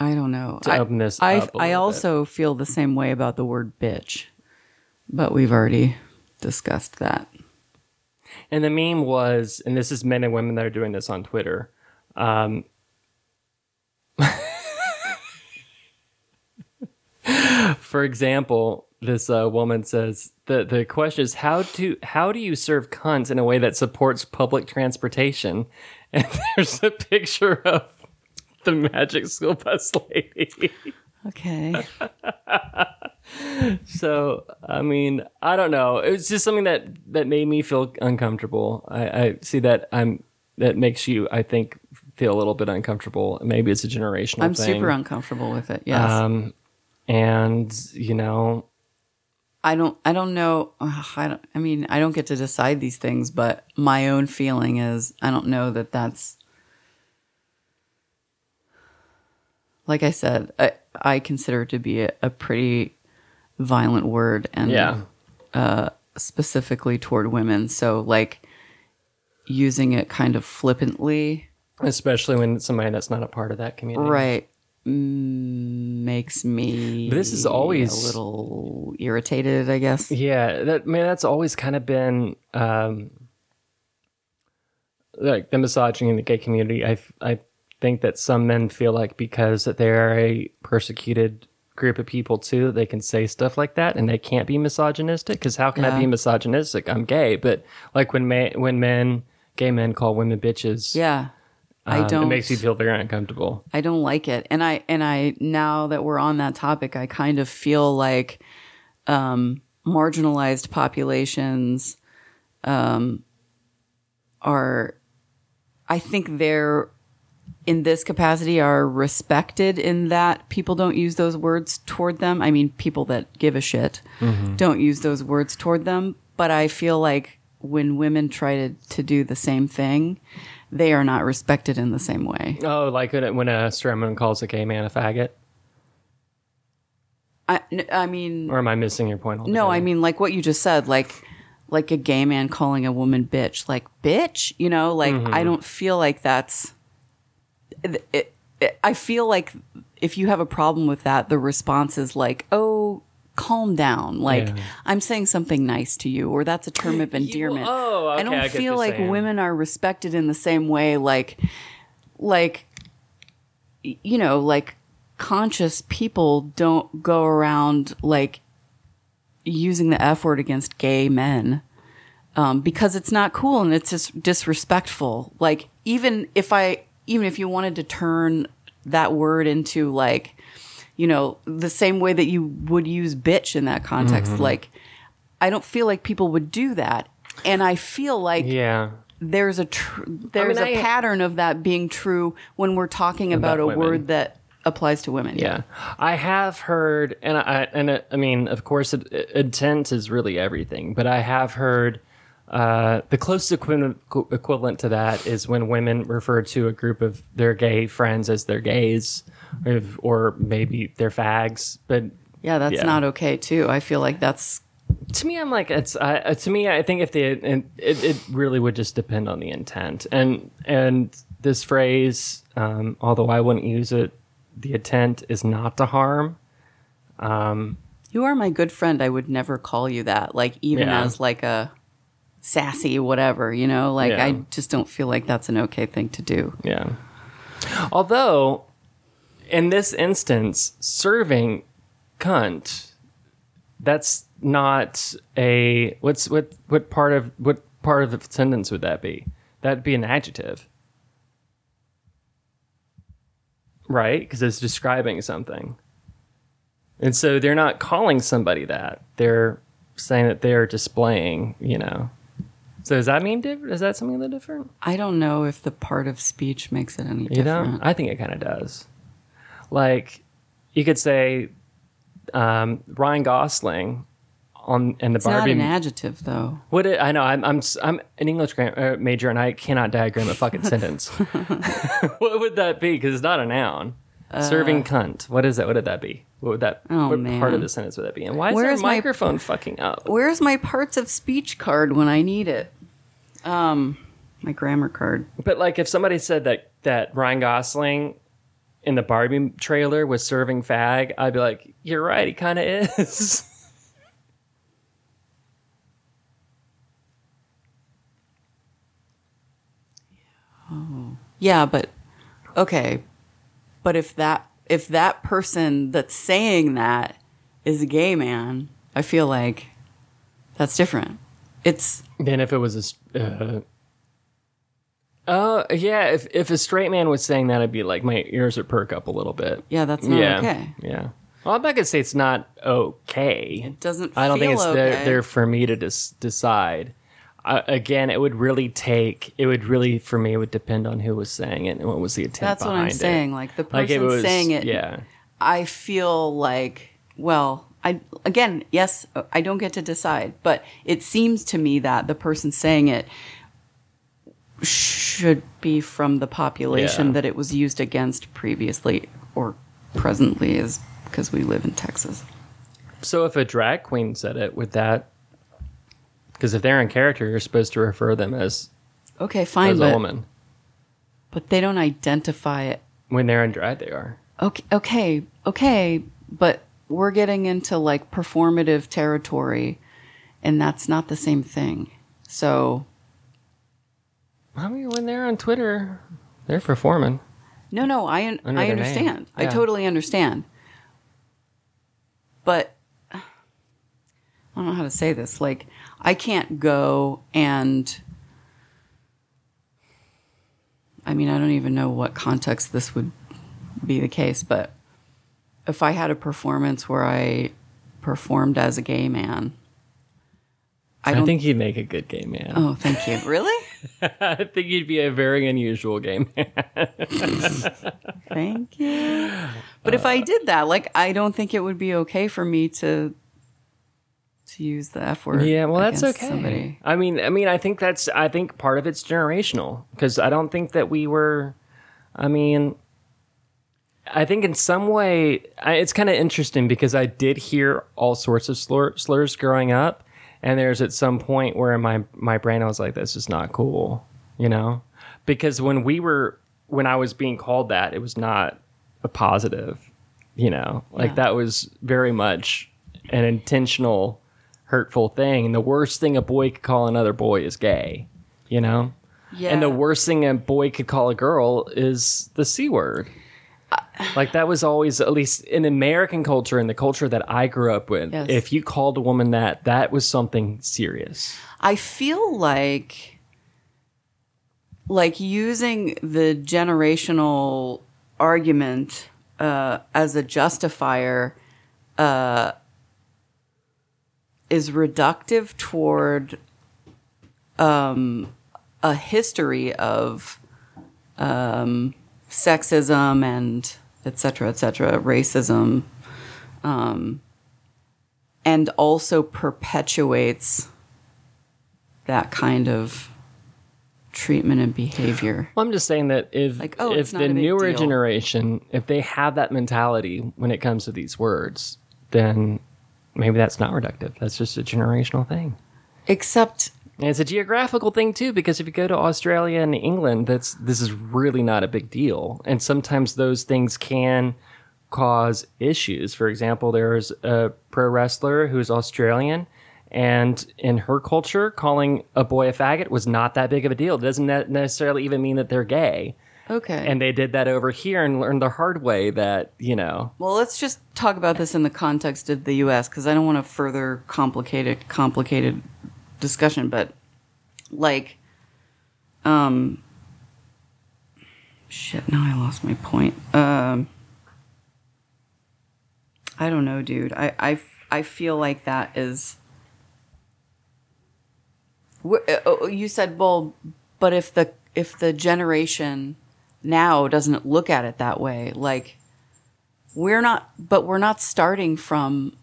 Speaker 2: I don't know. I,
Speaker 1: open this
Speaker 2: I,
Speaker 1: up a
Speaker 2: I
Speaker 1: little
Speaker 2: also feel the same way about the word bitch, but we've already discussed that.
Speaker 1: And the meme was, and this is men and women that are doing this on Twitter. Um, for example, this uh, woman says the the question is how to how do you serve cunts in a way that supports public transportation? And there's a picture of the Magic School Bus lady.
Speaker 2: Okay.
Speaker 1: So I mean, I don't know. It was just something that that made me feel uncomfortable. I, I see that I'm that makes you, I think, feel a little bit uncomfortable. Maybe it's a generational.
Speaker 2: I'm
Speaker 1: thing.
Speaker 2: super uncomfortable with it. Yes.
Speaker 1: Um, and you know,
Speaker 2: I don't I don't know ugh, I don't I mean I don't get to decide these things but my own feeling is I don't know that that's like I said I I consider it to be a, a pretty violent word and
Speaker 1: yeah,
Speaker 2: specifically toward women. So like using it kind of flippantly.
Speaker 1: Especially when it's somebody that's not a part of that community.
Speaker 2: right. Mm, makes me
Speaker 1: But this is always-
Speaker 2: a little irritated I guess.
Speaker 1: Yeah, that man, that's always kind of been um, like the misogyny in the gay community. I I think that some men feel like because that they're a persecuted group of people too, they can say stuff like that and they can't be misogynistic. Because how can I be misogynistic? I'm gay, but like when ma- when men, gay men, call women bitches,
Speaker 2: yeah I
Speaker 1: um,
Speaker 2: don't
Speaker 1: It makes you feel very uncomfortable.
Speaker 2: I don't like it. And I and I now that we're on that topic, I kind of feel like um marginalized populations um are I think they're in this capacity are respected in that people don't use those words toward them. I mean, people that give a shit mm-hmm. don't use those words toward them. But I feel like when women try to, to do the same thing, they are not respected in the same way.
Speaker 1: Oh, like when, when a woman calls a gay man a faggot,
Speaker 2: I, I mean,
Speaker 1: or am I missing your point?
Speaker 2: no, I mean, like what you just said, like, like a gay man calling a woman bitch, like, bitch, you know, like, I mm-hmm. don't feel like that's, it, it, I feel like if you have a problem with that, the response is like, oh, calm down. Like,
Speaker 1: Yeah.
Speaker 2: I'm saying something nice to you, or that's a term of endearment.
Speaker 1: oh,
Speaker 2: I don't
Speaker 1: I
Speaker 2: feel like
Speaker 1: saying.
Speaker 2: women are respected in the same way, like, like, you know, like conscious people don't go around like using the F word against gay men um, because it's not cool and it's just disrespectful. Like even if I, even if you wanted to turn that word into like, you know, the same way that you would use bitch in that context,
Speaker 1: Mm-hmm.
Speaker 2: like I don't feel like people would do that. And I feel like
Speaker 1: yeah.
Speaker 2: there's a tr- there's
Speaker 1: I-
Speaker 2: a pattern of that being true when we're talking about,
Speaker 1: About
Speaker 2: a
Speaker 1: women.
Speaker 2: word that applies to women.
Speaker 1: Yeah, I have heard, and I and it, I mean, of course, it, it- intent is really everything. But I have heard uh, the closest equivalent equivalent to that is when women refer to a group of their gay friends as their gays, or, or maybe their fags. But
Speaker 2: Yeah, that's
Speaker 1: Yeah.
Speaker 2: not okay too. I feel like that's
Speaker 1: to me, I'm like, it's uh, to me, I think if they, and it, it really would just depend on the intent, and and this phrase, um, although I wouldn't use it, the intent is not to harm.
Speaker 2: you are my good friend. I would never call you that. Like even
Speaker 1: Yeah.
Speaker 2: as like a sassy whatever, you know? Like
Speaker 1: Yeah.
Speaker 2: I just don't feel like that's an okay thing to do.
Speaker 1: Yeah. Although, in this instance, serving cunt, that's not a what's what what part of what part of the sentence would that be? That'd be an adjective, right? Because it's describing something, and so they're not calling somebody that. They're saying that they're displaying, you know. So does that mean different? Is that something that different?
Speaker 2: I don't know if the part of speech makes it any
Speaker 1: You know,
Speaker 2: different.
Speaker 1: I think it kind of does. Like, you could say um, Ryan Gosling on in the
Speaker 2: It's not
Speaker 1: Barbie.
Speaker 2: an adjective, though.
Speaker 1: what it, I know, I'm I'm I'm an English gram, uh, major and I cannot diagram a fucking sentence. what would that be? Because it's not a noun. Serving cunt. What is that? What did that be? What would that?
Speaker 2: Oh,
Speaker 1: what part of the sentence would that be? And why is
Speaker 2: Where's
Speaker 1: that
Speaker 2: my-
Speaker 1: microphone fucking up?
Speaker 2: Where's my parts of speech card when I need it? Um, my grammar card.
Speaker 1: But like, if somebody said that that Ryan Gosling in the Barbie trailer was serving fag, I'd be like, "You're right, he kind of is."
Speaker 2: Yeah, but okay. But if that if that person that's saying that is a gay man, I feel like that's different. It's
Speaker 1: Then if it was a, uh, uh, yeah, if if a straight man was saying that, I'd be like, my ears would perk up a little bit.
Speaker 2: yeah, that's not
Speaker 1: yeah,
Speaker 2: okay.
Speaker 1: yeah. Well, I'm not gonna say it's not okay.
Speaker 2: It doesn't.
Speaker 1: I don't think
Speaker 2: feel
Speaker 1: it's
Speaker 2: okay.
Speaker 1: there, there for me to dis- decide. Uh, again, it would really take. It would really, for me, it would depend on who was saying it and what was the intent.
Speaker 2: That's what I'm
Speaker 1: it.
Speaker 2: saying. Like the person
Speaker 1: Like it was
Speaker 2: saying it,
Speaker 1: Yeah,
Speaker 2: I feel like, well, I again, yes, I don't get to decide, but it seems to me that the person saying it should be from the population
Speaker 1: Yeah.
Speaker 2: that it was used against previously or presently is because we live in Texas.
Speaker 1: So if a drag queen said it, would that? Because if they're in character, you're supposed to refer them as
Speaker 2: Okay, fine,
Speaker 1: as a
Speaker 2: but,
Speaker 1: woman.
Speaker 2: but they don't identify it.
Speaker 1: When they're in drag, they are.
Speaker 2: Okay, okay, okay, but we're getting into like performative territory, and that's not the same thing. So
Speaker 1: I mean, when they're on Twitter, they're performing.
Speaker 2: No, no, I un- I understand. I totally understand. But I don't know how to say this. Like I can't go and I mean, I don't even know what context this would be the case, but if I had a performance where I performed as a gay man, I
Speaker 1: I,
Speaker 2: don't
Speaker 1: think you'd make a good gay man.
Speaker 2: Oh, thank you. Really?
Speaker 1: I think you'd be a very unusual gay man.
Speaker 2: Thank you. Uh, but if I did that, like I don't think it would be okay for me to to use the F word.
Speaker 1: Yeah, well, that's okay.
Speaker 2: Somebody.
Speaker 1: I mean, I mean, I think that's. I think part of it's generational because I don't think that we were. I mean, I think in some way I, it's kind of interesting because I did hear all sorts of slur, slurs growing up, and there's at some point where in my my brain I was like, "This is not cool," you know, because when we were when I was being called that, it was not a positive, you know, like
Speaker 2: Yeah.
Speaker 1: that was very much an intentional hurtful thing. And the worst thing a boy could call another boy is gay, you know?
Speaker 2: Yeah.
Speaker 1: And the worst thing a boy could call a girl is the C word. Like that was always, at least in American culture and the culture that I grew up with,
Speaker 2: Yes.
Speaker 1: if you called a woman that, that was something serious.
Speaker 2: I feel like like using the generational argument uh, as a justifier uh, is reductive toward um, a history of um, sexism and et cetera, et cetera, racism, um, and also perpetuates that kind of treatment and behavior.
Speaker 1: Well, I'm just saying that if
Speaker 2: Like, oh,
Speaker 1: if the newer
Speaker 2: deal.
Speaker 1: generation, if they have that mentality when it comes to these words, then maybe that's not reductive. That's just a generational thing.
Speaker 2: Except,
Speaker 1: And it's a geographical thing too, because if you go to Australia and England, that's this is really not a big deal. And sometimes those things can cause issues. For example, there's a pro wrestler who's Australian, and in her culture, calling a boy a faggot was not that big of a deal. It doesn't ne- necessarily even mean that they're gay.
Speaker 2: Okay.
Speaker 1: And they did that over here and learned the hard way that, you know,
Speaker 2: well, let's just talk about this in the context of the U.S. because I don't want to further complicate complicated complicated discussion. But like, um, shit. Now I lost my point. Um, I don't know, dude. I I I feel like that is. Uh, oh, You said, well, but if the if the generation now doesn't look at it that way, like we're not, but we're not starting from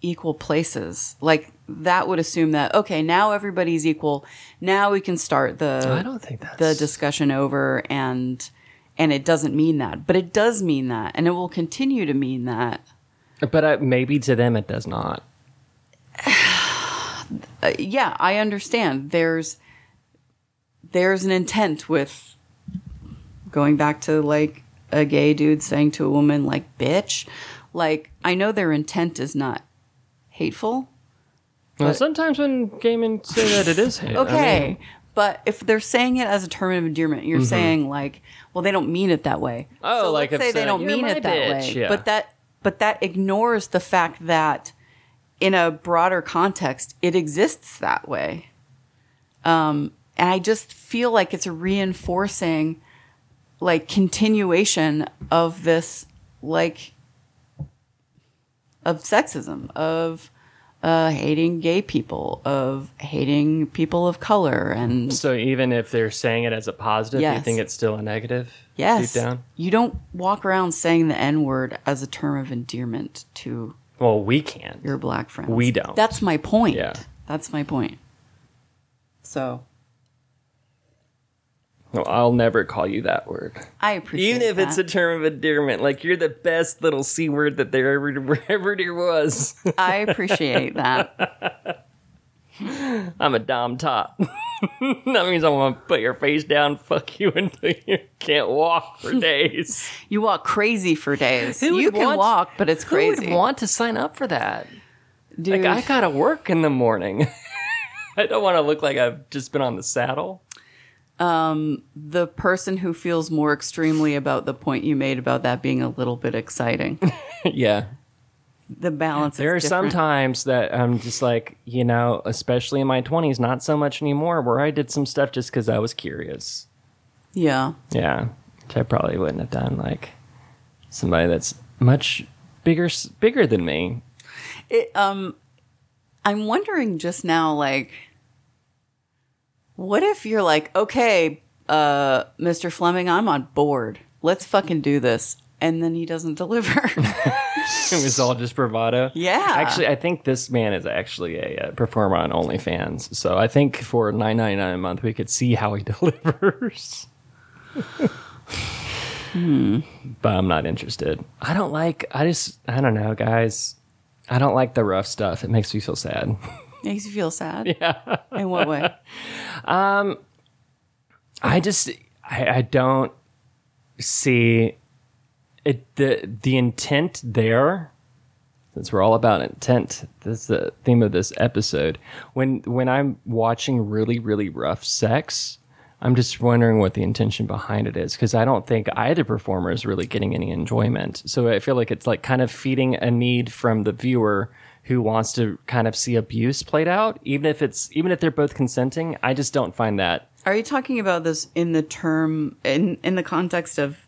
Speaker 2: equal places. Like that would assume that okay, now everybody's equal. Now we can start the
Speaker 1: I don't think that's
Speaker 2: the discussion over and and it doesn't mean that, but it does mean that and it will continue to mean that.
Speaker 1: But uh, maybe to them it does not.
Speaker 2: Uh, yeah, I understand. There's there's an intent with going back to like a gay dude saying to a woman like bitch. Like I know their intent is not hateful.
Speaker 1: Well, sometimes when gay men say that, it is hate. I
Speaker 2: Okay.
Speaker 1: mean, Mm-hmm.
Speaker 2: but if they're saying it as a term of endearment, you're saying like, well, they don't mean it that way.
Speaker 1: Oh,
Speaker 2: so
Speaker 1: like
Speaker 2: let's say they don't mean it that
Speaker 1: bitch,"
Speaker 2: way.
Speaker 1: yeah.
Speaker 2: But that but that ignores the fact that in a broader context, it exists that way. Um, and I just feel like it's reinforcing like continuation of this like of sexism of uh, hating gay people of hating people of color and
Speaker 1: So even if they're saying it as a positive, you think it's still a negative?
Speaker 2: yes
Speaker 1: Deep down?
Speaker 2: you don't walk around saying the n-word as a term of endearment to
Speaker 1: Well, we can't.
Speaker 2: your black friends
Speaker 1: We don't.
Speaker 2: that's my point
Speaker 1: Yeah.
Speaker 2: that's my point so
Speaker 1: No, I'll never call you that word.
Speaker 2: i appreciate that.
Speaker 1: Even if it's a term of endearment, like you're the best little c word that there ever ever there was.
Speaker 2: i appreciate that
Speaker 1: I'm a dom top. that means I'm gonna put your face down, fuck you until you can't walk for days.
Speaker 2: you walk crazy for days
Speaker 1: Who
Speaker 2: you can
Speaker 1: want-
Speaker 2: walk but it's crazy.
Speaker 1: Who would want to sign up for that?
Speaker 2: Dude.
Speaker 1: Like I gotta work in the morning. I don't want to look like I've just been on the saddle.
Speaker 2: The person who feels more extremely about the point you made about that being a little bit exciting.
Speaker 1: yeah,
Speaker 2: The balance.
Speaker 1: There are some times that I'm just like, you know, especially in my 20s, not so much anymore, where I did some stuff just because I was curious.
Speaker 2: Yeah.
Speaker 1: Yeah, which I probably wouldn't have done. Like somebody that's much bigger, bigger than me.
Speaker 2: It, um, I'm wondering just now, like, what if you're like, okay, uh, Mr. Fleming, I'm on board. Let's fucking do this, and then he doesn't deliver.
Speaker 1: It was all just bravado.
Speaker 2: Yeah.
Speaker 1: Actually, I think this man is actually a, uh performer on OnlyFans. So I think for nine ninety nine a month, we could see how he delivers. But I'm not interested. I don't like. I just. I don't know, guys. I don't like the rough stuff. It makes me feel sad.
Speaker 2: Makes you feel sad. Yeah. In what way?
Speaker 1: Um, I just. I, I don't see it. The the intent there. Since we're all about intent, that's the theme of this episode. When when I'm watching really really rough sex, I'm just wondering what the intention behind it is because I don't think either performer is really getting any enjoyment. So I feel like it's like kind of feeding a need from the viewer who wants to kind of see abuse played out, even if it's even if they're both consenting. I just don't find that
Speaker 2: Are you talking about this in the term in in the context of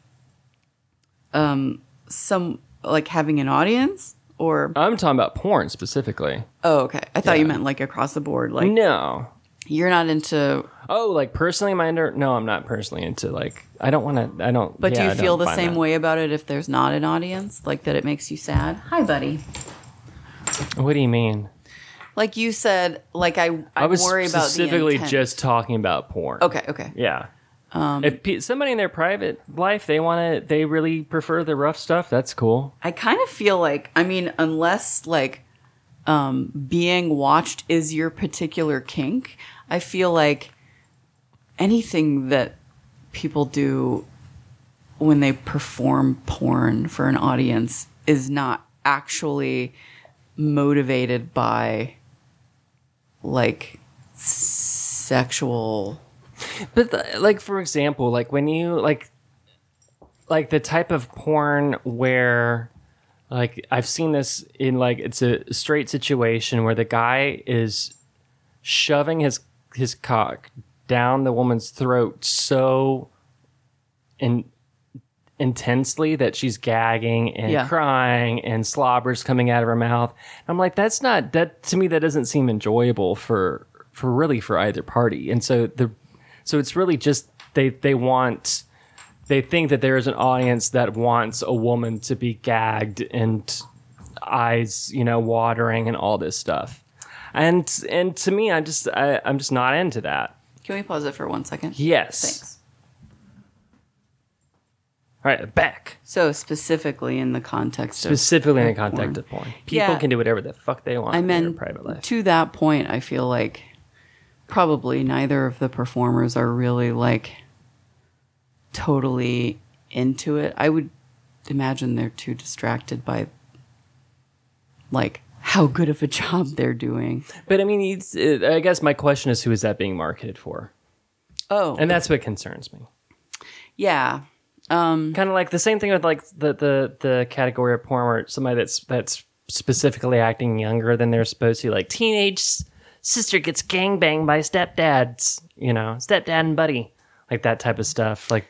Speaker 2: um some like having an audience or
Speaker 1: I'm talking about porn specifically.
Speaker 2: oh okay I thought you meant like across the board like
Speaker 1: No.
Speaker 2: you're not into
Speaker 1: Oh, like personally, my under- no, I'm not personally into like I don't want to. I don't.
Speaker 2: but
Speaker 1: yeah,
Speaker 2: do
Speaker 1: I
Speaker 2: you feel the same
Speaker 1: that.
Speaker 2: way about it if there's not an audience like that it makes you sad hi buddy
Speaker 1: What do you mean?
Speaker 2: like you said like I I,
Speaker 1: I was
Speaker 2: worry about the
Speaker 1: specifically
Speaker 2: intent.
Speaker 1: just talking about porn.
Speaker 2: okay okay
Speaker 1: Yeah.
Speaker 2: Um,
Speaker 1: if pe- somebody in their private life they want to, they really prefer the rough stuff. That's cool.
Speaker 2: I kind of feel like I mean unless like um being watched is your particular kink, I feel like anything that people do when they perform porn for an audience is not actually motivated by like sexual
Speaker 1: But the, like for example, like when you like like the type of porn where like I've seen this in like it's a straight situation where the guy is shoving his his cock down the woman's throat so in intensely that she's gagging and
Speaker 2: Yeah.
Speaker 1: crying and slobbers coming out of her mouth. I'm like, that's not that to me. That doesn't seem enjoyable for for really for either party. And so the so it's really just they they want they think that there is an audience that wants a woman to be gagged and eyes, you know, watering and all this stuff. And and to me, I just I, I'm just not into that.
Speaker 2: Can we pause it for one second?
Speaker 1: Yes.
Speaker 2: Thanks.
Speaker 1: All right, back.
Speaker 2: So specifically in the context of
Speaker 1: Specifically in the context
Speaker 2: porn.
Speaker 1: of porn. People
Speaker 2: Yeah.
Speaker 1: can do whatever the fuck they want
Speaker 2: I
Speaker 1: in their private life.
Speaker 2: to that point, I feel like probably neither of the performers are really like totally into it. I would imagine they're too distracted by like how good of a job they're doing.
Speaker 1: But I mean, it's, it, I guess my question is, who is that being marketed for?
Speaker 2: Oh,
Speaker 1: And that's what concerns me.
Speaker 2: yeah.
Speaker 1: Um, kind of like the same thing with like the the the category of porn where somebody that's that's specifically acting younger than they're supposed to, like teenage sister gets gang banged by stepdads, you know, stepdad and buddy, like that type of stuff. Like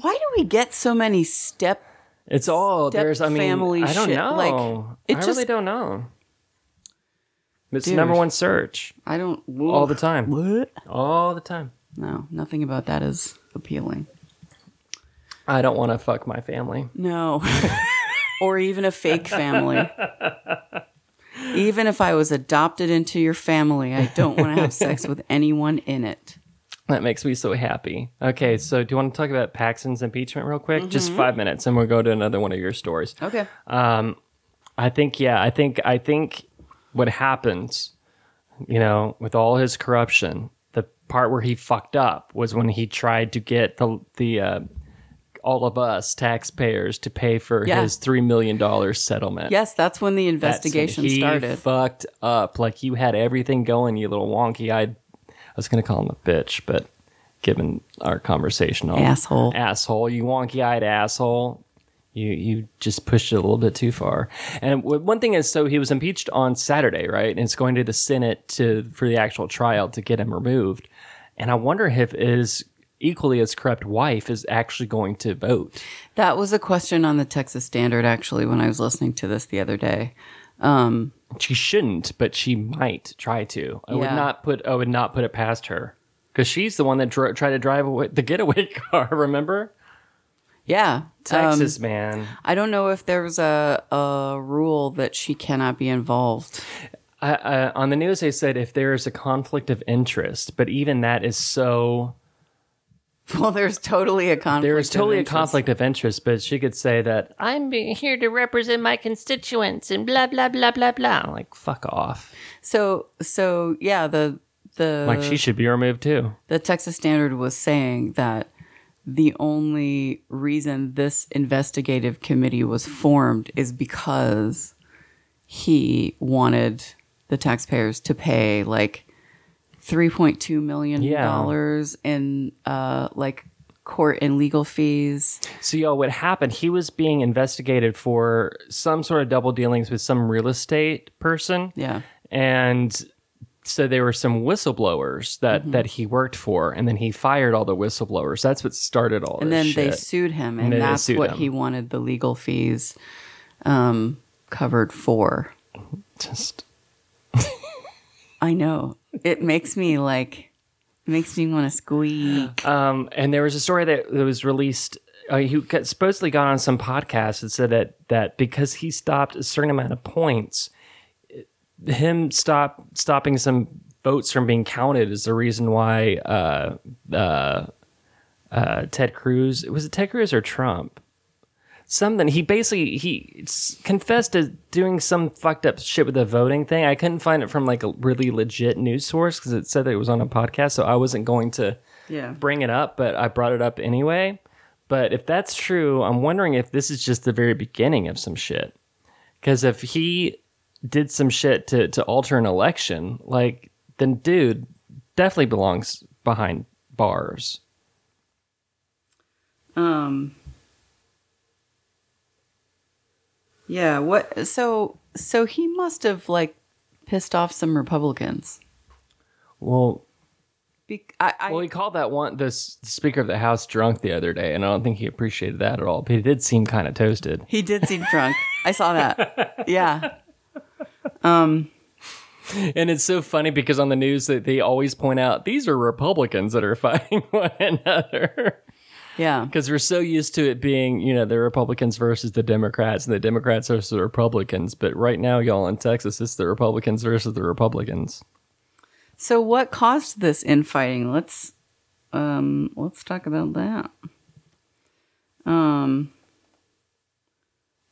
Speaker 2: Why do we get so many step?
Speaker 1: it's all
Speaker 2: Step
Speaker 1: there's. I mean,
Speaker 2: family
Speaker 1: I don't
Speaker 2: shit,
Speaker 1: know.
Speaker 2: like, it
Speaker 1: I
Speaker 2: just-
Speaker 1: really don't know. It's
Speaker 2: Dude.
Speaker 1: number one search
Speaker 2: I don't
Speaker 1: all the time,
Speaker 2: What?
Speaker 1: all the time.
Speaker 2: No, nothing about that is appealing.
Speaker 1: I don't want to fuck my family.
Speaker 2: No. or even a fake family. Even if I was adopted into your family, I don't want to have sex with anyone in it.
Speaker 1: That makes me so happy. Okay, so do you want to talk about Paxton's impeachment real quick? Just five minutes, and we'll go to another one of your stories.
Speaker 2: Okay.
Speaker 1: Um, I think, yeah, I think, I think what happens, you know, with all his corruption, the part where he fucked up was when he tried to get the the uh, all of us taxpayers to pay for
Speaker 2: Yeah.
Speaker 1: his three million dollars settlement.
Speaker 2: Yes, that's when the
Speaker 1: when
Speaker 2: investigation
Speaker 1: he
Speaker 2: started.
Speaker 1: Fucked up, like you had everything going, you little wonky eyed. I was gonna call him a bitch, but given our conversation on
Speaker 2: Asshole.
Speaker 1: asshole, you wonky eyed asshole. You you just pushed it a little bit too far. And one thing is, so he was impeached on Saturday, right? And it's going to the Senate to for the actual trial to get him removed. And I wonder if his equally as corrupt wife is actually going to vote.
Speaker 2: that was a question on the Texas Standard, actually, when I was listening to this the other day. Um,
Speaker 1: She shouldn't, but she might try to. I would not put. I would not put it past her because she's the one that dr- tried to drive away the getaway car. Remember,
Speaker 2: yeah. Um,
Speaker 1: Texas man.
Speaker 2: I don't know if there's a, a rule that she cannot be involved.
Speaker 1: I, I, on the news, they said if there is a conflict of interest, but even that is so.
Speaker 2: Well, there's totally a conflict.
Speaker 1: There is
Speaker 2: of
Speaker 1: totally a conflict of interest, but she could say that I'm here to represent my constituents and blah blah blah blah blah. Like fuck off.
Speaker 2: So, so yeah, the the
Speaker 1: Like she should be removed too.
Speaker 2: the Texas Standard was saying that the only reason this investigative committee was formed is because he wanted the taxpayers to pay like 3.2 million
Speaker 1: Yeah.
Speaker 2: dollars in uh like court and legal fees.
Speaker 1: So, y'all, what happened? He was being investigated for some sort of double dealings with some real estate person.
Speaker 2: Yeah.
Speaker 1: And so there were some whistleblowers that
Speaker 2: Mm-hmm.
Speaker 1: that he worked for, and then he fired all the whistleblowers. That's what started all
Speaker 2: And then they sued him
Speaker 1: And
Speaker 2: and, that's what
Speaker 1: him.
Speaker 2: he wanted the legal fees um covered for.
Speaker 1: Just
Speaker 2: I know. It makes me like makes me want to squeak.
Speaker 1: Um, and there was a story that, that was released. Uh, he got, supposedly got on some podcast and said that that because he stopped a certain amount of points, it- him stop stopping some votes from being counted is the reason why uh, uh, uh, Ted Cruz was it Ted Cruz or Trump? Something he basically he confessed to doing some fucked up shit with the voting thing. I couldn't find it from like a really legit news source because it said that it was on a podcast, so I wasn't going to
Speaker 2: Yeah.
Speaker 1: bring it up, but I brought it up anyway. But if that's true, I'm wondering if this is just the very beginning of some shit. Because if he did some shit to, to alter an election, like, then dude definitely belongs behind bars.
Speaker 2: Um Yeah, what so so he must have like pissed off some Republicans.
Speaker 1: Well,
Speaker 2: Be- I, I
Speaker 1: well, he called that one the Speaker of the House drunk the other day, and I don't think he appreciated that at all. But he did seem kind of toasted.
Speaker 2: he did seem drunk. I saw that. Yeah.
Speaker 1: Um, and it's so funny because on the news that they always point out these are Republicans that are fighting one another.
Speaker 2: Yeah.
Speaker 1: Because we're so used to it being, you know, the Republicans versus the Democrats and the Democrats versus the Republicans. But right now, y'all in Texas, it's the Republicans versus the Republicans.
Speaker 2: So what caused this infighting? Let's um let's talk about that. Um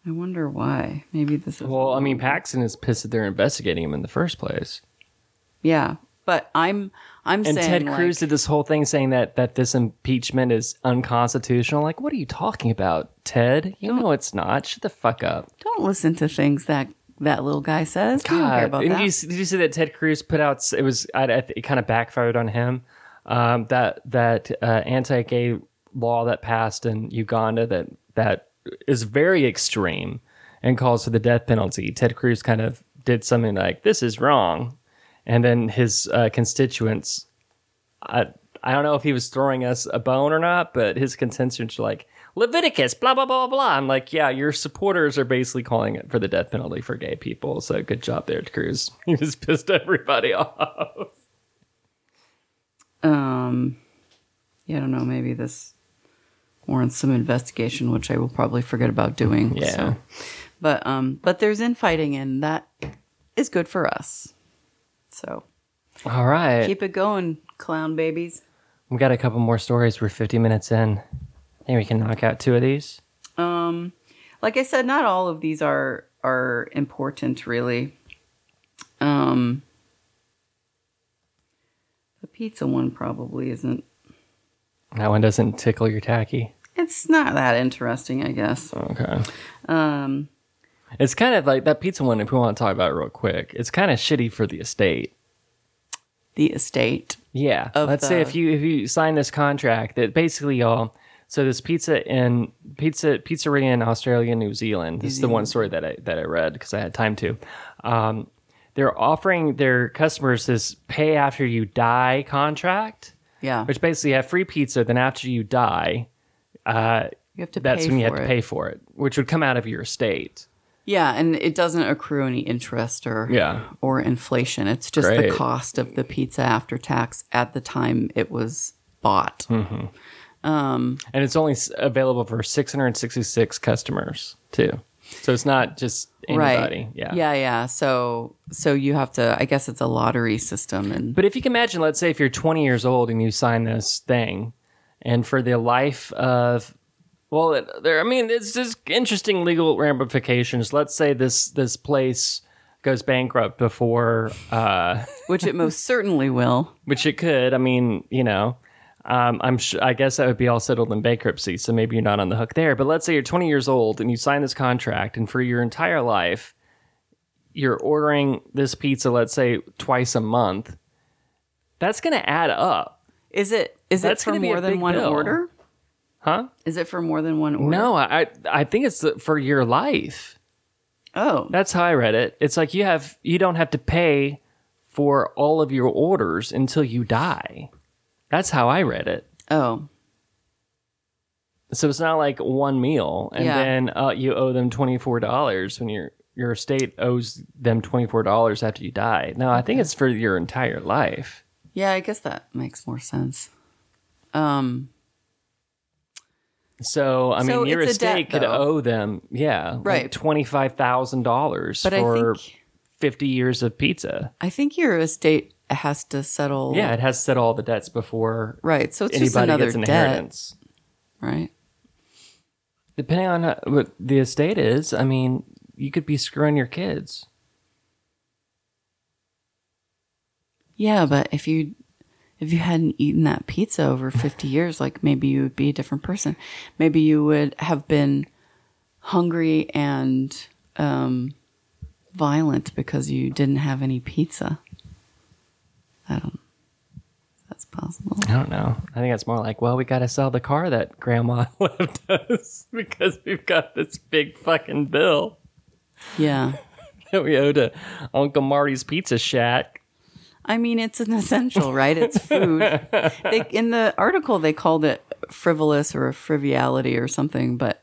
Speaker 2: I wonder why. Maybe this is
Speaker 1: Well, I mean, Paxton is pissed that they're investigating him in the first place.
Speaker 2: Yeah. But I'm I'm
Speaker 1: And
Speaker 2: saying
Speaker 1: Ted
Speaker 2: like,
Speaker 1: Cruz did this whole thing saying that that this impeachment is unconstitutional. Like, what are you talking about, Ted? You know it's not. Shut the fuck up.
Speaker 2: don't listen to things that that little guy says. We don't care about
Speaker 1: and
Speaker 2: that.
Speaker 1: You, did you see that Ted Cruz put out? It was I, I, it kind of backfired on him. Um, that that uh, anti-gay law that passed in Uganda that that is very extreme and calls for the death penalty. Ted Cruz kind of did something like this is wrong, and then his uh, constituents. I I don't know if he was throwing us a bone or not, but his constituents were like Leviticus, blah blah blah blah. I'm like, yeah, your supporters are basically calling it for the death penalty for gay people. So good job there, Cruz. He just pissed everybody off.
Speaker 2: Um, yeah, I don't know. Maybe this warrants some investigation, which I will probably forget about doing.
Speaker 1: Yeah.
Speaker 2: so. But um, but there's infighting, and that is good for us. So
Speaker 1: All right,
Speaker 2: keep it going, clown babies.
Speaker 1: we got a couple more stories. We're 50 minutes in. I think we can knock out two of these.
Speaker 2: Um, like I said, not all of these are are important, really. Um, the pizza one probably isn't.
Speaker 1: That one doesn't tickle your tacky.
Speaker 2: It's not that interesting, I guess.
Speaker 1: Okay.
Speaker 2: Um,
Speaker 1: It's kind of like that pizza one. If we want to talk about it real quick, it's kind of shitty for the estate.
Speaker 2: the estate.
Speaker 1: Yeah. Let's say if you if you sign this contract that basically y'all so this pizza in pizza pizzeria in Australia and New Zealand. This is the one story that I that I read because I had time to. Um, they're offering their customers this pay after you die contract,
Speaker 2: Yeah,
Speaker 1: which basically you have free pizza. Then after you die, uh,
Speaker 2: you have to.
Speaker 1: that's when you have to pay for it, which would come out of your estate.
Speaker 2: Yeah, and it doesn't accrue any interest or
Speaker 1: Yeah.
Speaker 2: or inflation. It's just
Speaker 1: Great.
Speaker 2: the cost of the pizza after tax at the time it was bought.
Speaker 1: Hmm. and it's only available for 666 customers too. So it's not just anybody.
Speaker 2: Right.
Speaker 1: Yeah.
Speaker 2: Yeah, yeah. So so you have to I guess it's a lottery system and
Speaker 1: But if you can imagine, let's say if you're 20 years old and you sign this thing, and for the life of, well, it, there, I mean, it's just interesting legal ramifications. Let's say this this place goes bankrupt before, uh,
Speaker 2: which it most certainly will.
Speaker 1: which it could. I mean, you know, um, I'm sh- I guess that would be all settled in bankruptcy, so maybe you're not on the hook there. But let's say you're 20 years old and you sign this contract, and for your entire life, you're ordering this pizza, let's say twice a month. That's going to add up.
Speaker 2: Is it is
Speaker 1: That's
Speaker 2: it for
Speaker 1: gonna be
Speaker 2: more than one
Speaker 1: bill.
Speaker 2: order?
Speaker 1: Huh?
Speaker 2: Is it for more than one order?
Speaker 1: No, I I- think it's for your life.
Speaker 2: Oh.
Speaker 1: That's how I read it. It's like you have you don't have to pay for all of your orders until you die. That's how I read it.
Speaker 2: Oh.
Speaker 1: So it's not like one meal and
Speaker 2: Yeah.
Speaker 1: then uh, you owe them twenty four dollars when your your estate owes them twenty four dollars after you die. No, I think it's for your entire life.
Speaker 2: Yeah, I guess that makes more sense. Um
Speaker 1: So I mean,
Speaker 2: So
Speaker 1: your
Speaker 2: it's a debt,
Speaker 1: estate could owe them, yeah,
Speaker 2: Right.
Speaker 1: twenty five thousand dollars for
Speaker 2: think
Speaker 1: fifty years of pizza.
Speaker 2: I think your estate has to settle
Speaker 1: Yeah, it has set all the debts before
Speaker 2: Right. So it's just another
Speaker 1: an
Speaker 2: debt, right?
Speaker 1: Depending on what the estate is, I mean, you could be screwing your kids.
Speaker 2: Yeah, but if you if you hadn't eaten that pizza over 50 years, like maybe you would be a different person. Maybe you would have been hungry and um, violent because you didn't have any pizza. I don't. That's possible.
Speaker 1: I don't know. I think it's more like, well, we got to sell the car that grandma left us because we've got this big fucking bill
Speaker 2: Yeah.
Speaker 1: that we owe to Uncle Marty's Pizza Shack.
Speaker 2: I mean, it's an essential, right? It's food. they, in the article, they called it frivolous or a frivolity or something, but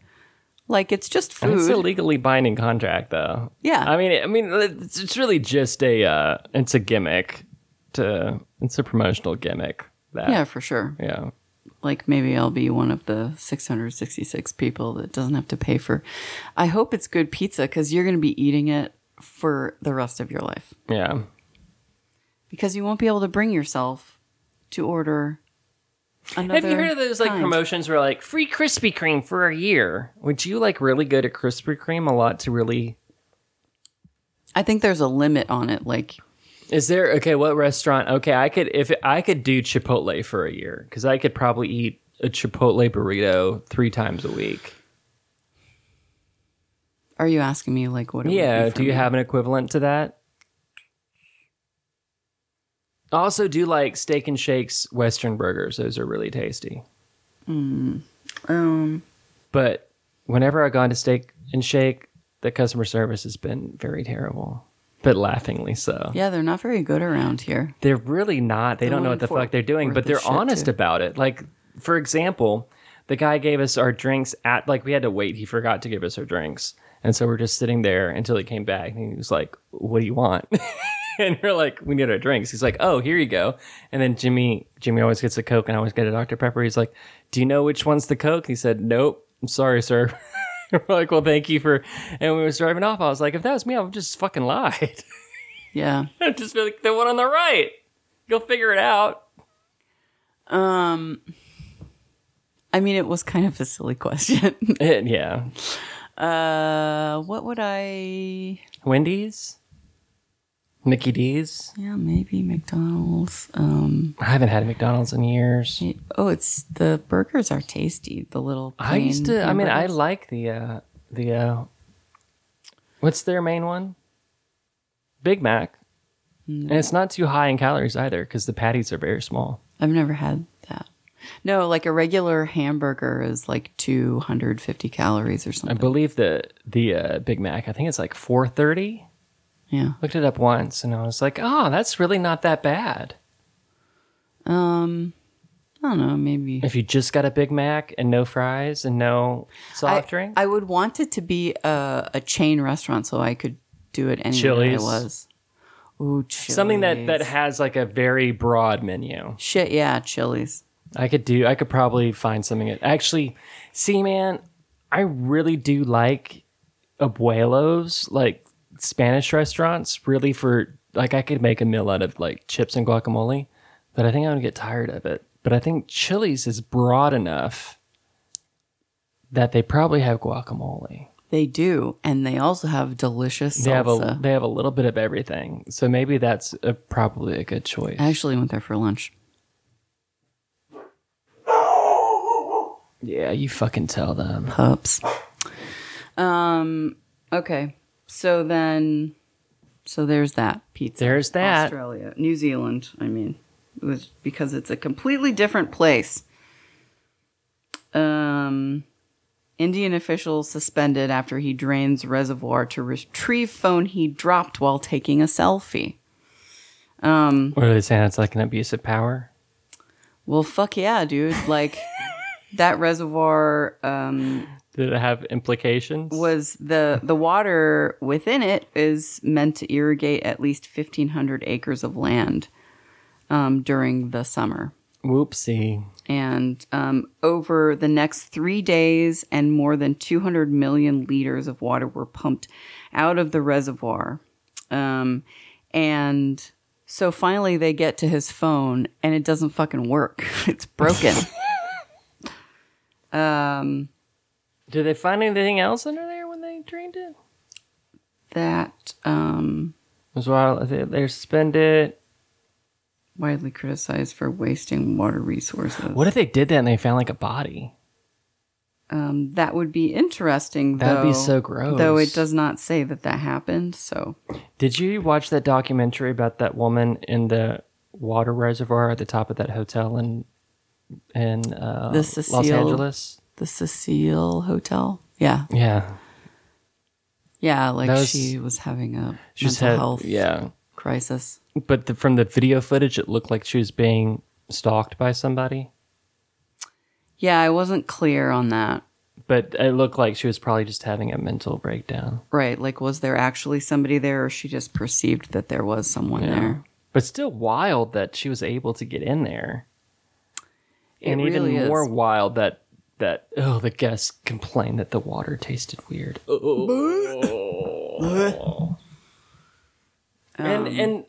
Speaker 2: like it's just
Speaker 1: And It's a legally binding contract, though.
Speaker 2: Yeah.
Speaker 1: I mean, I mean, it's, it's really just a, uh, it's a gimmick to, it's a promotional gimmick. That,
Speaker 2: Yeah, for sure.
Speaker 1: yeah.
Speaker 2: like maybe I'll be one of the 666 people that doesn't have to pay for. I hope it's good pizza because you're going to be eating it for the rest of your life
Speaker 1: Yeah.
Speaker 2: Because you won't be able to bring yourself to order. Another
Speaker 1: Have you heard of those like
Speaker 2: kind.
Speaker 1: promotions where like free Krispy Kreme for a year? Would you like really go to Krispy Kreme a lot to really?
Speaker 2: I think there's a limit on it. Like,
Speaker 1: Is there okay? What restaurant? Okay, I could if I could do Chipotle for a year because I could probably eat a Chipotle burrito three times a week.
Speaker 2: are you asking me like what? It would
Speaker 1: Yeah. Do you
Speaker 2: me?
Speaker 1: have an equivalent to that? I Also, do like Steak and Shakes Western burgers. Those are really tasty.
Speaker 2: Um,
Speaker 1: But whenever I've gone to Steak and Shake, the customer service has been very terrible, but laughingly so.
Speaker 2: yeah, they're not very good around here.
Speaker 1: They're really not. They
Speaker 2: The
Speaker 1: don't know what the fuck they're doing, but they're honest
Speaker 2: too.
Speaker 1: about it. Like, for example, the guy gave us our drinks at like we had to wait. He forgot to give us our drinks, and so we're just sitting there until he came back. And he was like, "What do you want?" and we're like, "We need our drinks." He's like, "Oh, here you go." And then Jimmy, Jimmy always gets a Coke, and I always get a Dr Pepper. He's like, "Do you know which one's the Coke?" He said, "Nope. I'm sorry, sir." we're like, "Well, thank you for." And we was driving off, I was like, "If that was me, I would just fucking lied."
Speaker 2: Yeah.
Speaker 1: I'd just be like, "The one on the right." Go figure it out.
Speaker 2: Um, I mean, it was kind of a silly question.
Speaker 1: It- yeah.
Speaker 2: uh, what would I?
Speaker 1: Wendy's? Mickey D's?
Speaker 2: Yeah, maybe McDonald's. Um,
Speaker 1: I haven't had McDonald's in years.
Speaker 2: oh, it's the burgers are tasty. The little.
Speaker 1: I used to I mean I like the uh the uh what's their main one? Big Mac. And it's not too high in calories either because the patties are very small.
Speaker 2: I've never had that. No, like a regular hamburger is like 250 calories or something.
Speaker 1: I believe the the uh, Big Mac, I think it's like 430.
Speaker 2: Yeah.
Speaker 1: Looked it up once and I was like, "Oh, that's really not that bad."
Speaker 2: Um, I don't know. Maybe
Speaker 1: If you just got a Big Mac and no fries and no soft
Speaker 2: I,
Speaker 1: drink.
Speaker 2: I would want it to be a, a chain restaurant so I could do it anywhere
Speaker 1: Chili's.
Speaker 2: I was. Ooh, Chili's.
Speaker 1: Something that that has like a very broad menu.
Speaker 2: shit. Yeah, Chili's.
Speaker 1: I could do. I could probably find something. that- Actually, see, man, I really do like abuelos, like Spanish restaurants. Really, for like, I could make a meal out of like chips and guacamole, but I think I would get tired of it. But I think Chili's is broad enough that they probably have guacamole.
Speaker 2: They do, and they also have delicious
Speaker 1: They have a
Speaker 2: salsa.
Speaker 1: they have a little bit of everything, so maybe that's a, probably a good choice.
Speaker 2: I actually went there for lunch.
Speaker 1: yeah, you fucking tell them.
Speaker 2: Pups. Um. Okay. So then, so there's that pizza.
Speaker 1: There's that.
Speaker 2: Australia, New Zealand. I mean, it was because it's a completely different place. Um, Indian officials suspended after he drains reservoir to retrieve phone he dropped while taking a selfie. Um,
Speaker 1: What are they saying? It's like an abuse of power.
Speaker 2: well, fuck yeah, dude! Like that reservoir. Um,
Speaker 1: Did it have implications?
Speaker 2: was the the water within it is meant to irrigate at least 1500 acres of land um, during the summer
Speaker 1: Whoopsie.
Speaker 2: and um, over the next three days and more than 200 million liters of water were pumped out of the reservoir um, and so finally they get to his phone and it doesn't fucking work it's broken um,
Speaker 1: Did they find anything else under there when they drained it?
Speaker 2: that um,
Speaker 1: Was while they, they're suspended.
Speaker 2: widely criticized for wasting water resources.
Speaker 1: What if they did that and they found like a body?
Speaker 2: Um, that would be interesting.
Speaker 1: That'd be so gross.
Speaker 2: Though it does not say that that happened. So
Speaker 1: Did you watch that documentary about that woman in the water reservoir at the top of that hotel in in uh,
Speaker 2: The
Speaker 1: Los Angeles?
Speaker 2: The Cecil Hotel, yeah,
Speaker 1: Yeah,
Speaker 2: yeah, like
Speaker 1: was-
Speaker 2: she was having a mental
Speaker 1: had
Speaker 2: health
Speaker 1: yeah.
Speaker 2: crisis.
Speaker 1: But the, from the video footage, it looked like she was being stalked by somebody.
Speaker 2: Yeah, I wasn't clear on that.
Speaker 1: But it looked like she was probably just having a mental breakdown.
Speaker 2: Right, like was there actually somebody there, or she just perceived that there was someone there?
Speaker 1: But still wild that she was able to get in there. and
Speaker 2: It
Speaker 1: even
Speaker 2: really is.
Speaker 1: more wild that that oh the guests complained that the water tasted weird. Oh. and
Speaker 2: Um,
Speaker 1: and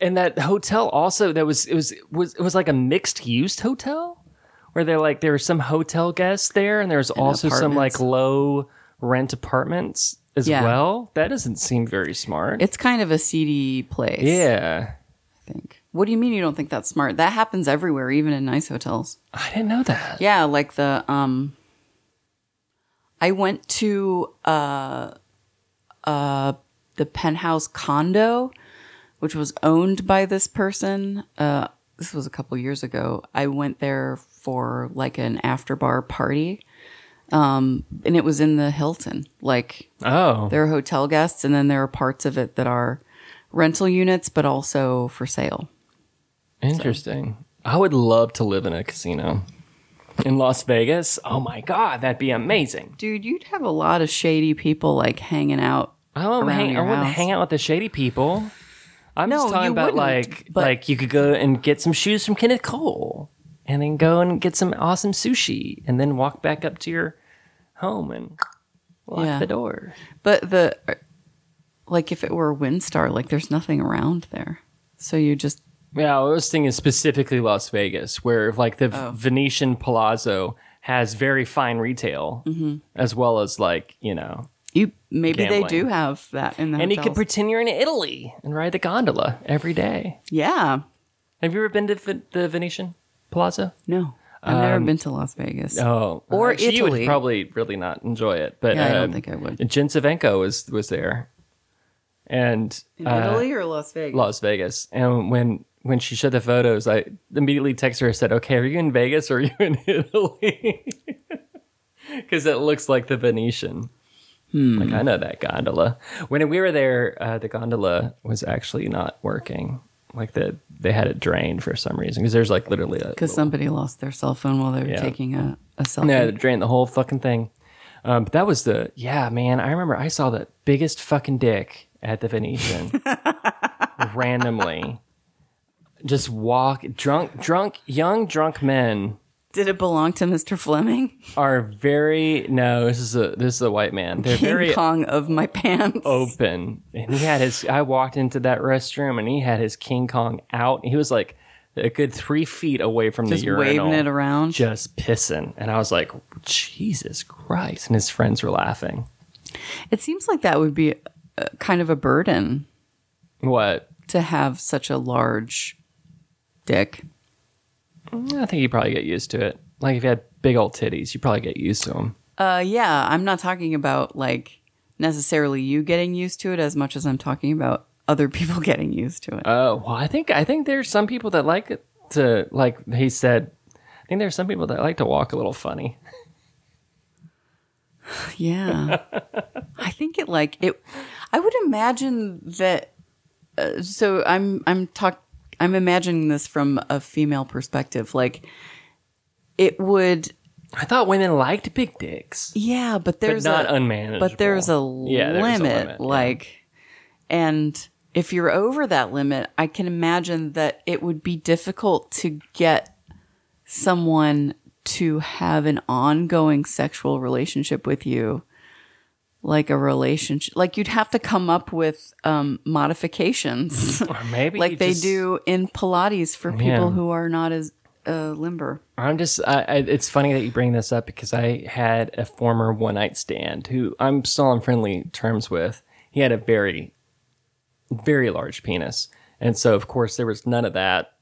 Speaker 1: and that hotel also that was it was it was it was like a mixed use hotel where they're like there were some hotel guests there and there was also some like low rent apartments as
Speaker 2: Yeah.
Speaker 1: well. That doesn't seem very smart.
Speaker 2: It's kind of a seedy place.
Speaker 1: yeah.
Speaker 2: I think. What do you mean you don't think that's smart? That happens everywhere, even in nice hotels.
Speaker 1: I didn't know that.
Speaker 2: Yeah, like the um I went to uh uh the penthouse condo which was owned by this person. Uh this was a couple years ago. I went there for like an after bar party. Um and it was in the Hilton. Like
Speaker 1: Oh.
Speaker 2: there are hotel guests and then there are parts of it that are rental units but also for sale.
Speaker 1: Interesting. I would love to live in a casino in Las Vegas. Oh my god, that'd be amazing.
Speaker 2: Dude, you'd have a lot of shady people like hanging out.
Speaker 1: I won't
Speaker 2: around
Speaker 1: hang. I wouldn't
Speaker 2: house.
Speaker 1: hang out with the shady people. I'm
Speaker 2: No,
Speaker 1: just talking
Speaker 2: you
Speaker 1: about
Speaker 2: wouldn't,
Speaker 1: like
Speaker 2: but-
Speaker 1: like you could go and get some shoes from Kenneth Cole, and then go and get some awesome sushi, and then walk back up to your home and lock
Speaker 2: Yeah.
Speaker 1: the door.
Speaker 2: But the like if it were a WinStar, like there's nothing around there. So you just
Speaker 1: Yeah, I was thinking specifically Las Vegas, where like the
Speaker 2: Oh.
Speaker 1: Venetian Palazzo has very fine retail,
Speaker 2: Mm-hmm.
Speaker 1: as well as like you know
Speaker 2: you maybe they do have that in the
Speaker 1: And you could pretend you're in Italy and ride the gondola every day.
Speaker 2: Yeah.
Speaker 1: Have you ever been to the Venetian Palazzo?
Speaker 2: No. I've never been to Las Vegas.
Speaker 1: Oh,
Speaker 2: Or
Speaker 1: actually, You
Speaker 2: Italy.
Speaker 1: would probably really not enjoy it, but
Speaker 2: Yeah, I don't
Speaker 1: um,
Speaker 2: think I would.
Speaker 1: Jen Savenko was was there, and
Speaker 2: In
Speaker 1: uh,
Speaker 2: Italy or Las Vegas?
Speaker 1: Las Vegas. And when when she showed the photos, I immediately texted her. and said, "Okay, are you in Vegas or are you in Italy?" Because it looks like the Venetian.
Speaker 2: Hmm.
Speaker 1: Like I know that gondola. When we were there, uh, the gondola was actually not working. Like the they had it drained for some reason because there's like literally a
Speaker 2: Because somebody lost their cell phone while they were
Speaker 1: Yeah.
Speaker 2: taking a, a selfie.
Speaker 1: yeah, they drained the whole fucking thing. Um, but that was the yeah, man. I remember I saw the biggest fucking dick at the Venetian randomly. Just walk drunk, drunk, young drunk men
Speaker 2: Did it belong to Mr. Fleming?
Speaker 1: are very no. This is a this is a white man. They're
Speaker 2: King
Speaker 1: very
Speaker 2: Kong of my pants.
Speaker 1: open, and he had his. I walked into that restroom, and he had his King Kong out. He was like a good three feet away from
Speaker 2: Just
Speaker 1: the urinal,
Speaker 2: waving it around.
Speaker 1: just pissing. And I was like, Jesus Christ! And his friends were laughing.
Speaker 2: It seems like that would be uh, kind of a burden
Speaker 1: What?
Speaker 2: to have such a large dick.
Speaker 1: I think you probably get used to it. Like if you had big old titties, you probably get used to them.
Speaker 2: Uh, yeah, I'm not talking about like necessarily you getting used to it as much as I'm talking about other people getting used to it.
Speaker 1: Oh well, I think I think there's some people that like it to like he said. I think there's some people that like to walk a little funny.
Speaker 2: yeah, I think it like it. I would imagine that. Uh, so I'm I'm talk I'm imagining this from a female perspective. Like it would.
Speaker 1: I thought women liked big dicks.
Speaker 2: Yeah, but there's
Speaker 1: not
Speaker 2: a,
Speaker 1: unmanageable.
Speaker 2: But there's a
Speaker 1: Yeah, there's a
Speaker 2: limit,
Speaker 1: limit, yeah.
Speaker 2: like, and if you're over that limit, I can imagine that it would be difficult to get someone to have an ongoing sexual relationship with you, like a relationship. Like you'd have to come up with um, modifications,
Speaker 1: Or maybe
Speaker 2: like they
Speaker 1: just-
Speaker 2: do in Pilates for people
Speaker 1: Yeah.
Speaker 2: who are not as uh, limber.
Speaker 1: I'm just. I, I, it's funny that you bring this up because I had a former one night stand who I'm still on friendly terms with. He had a very, very large penis, and so of course there was none of that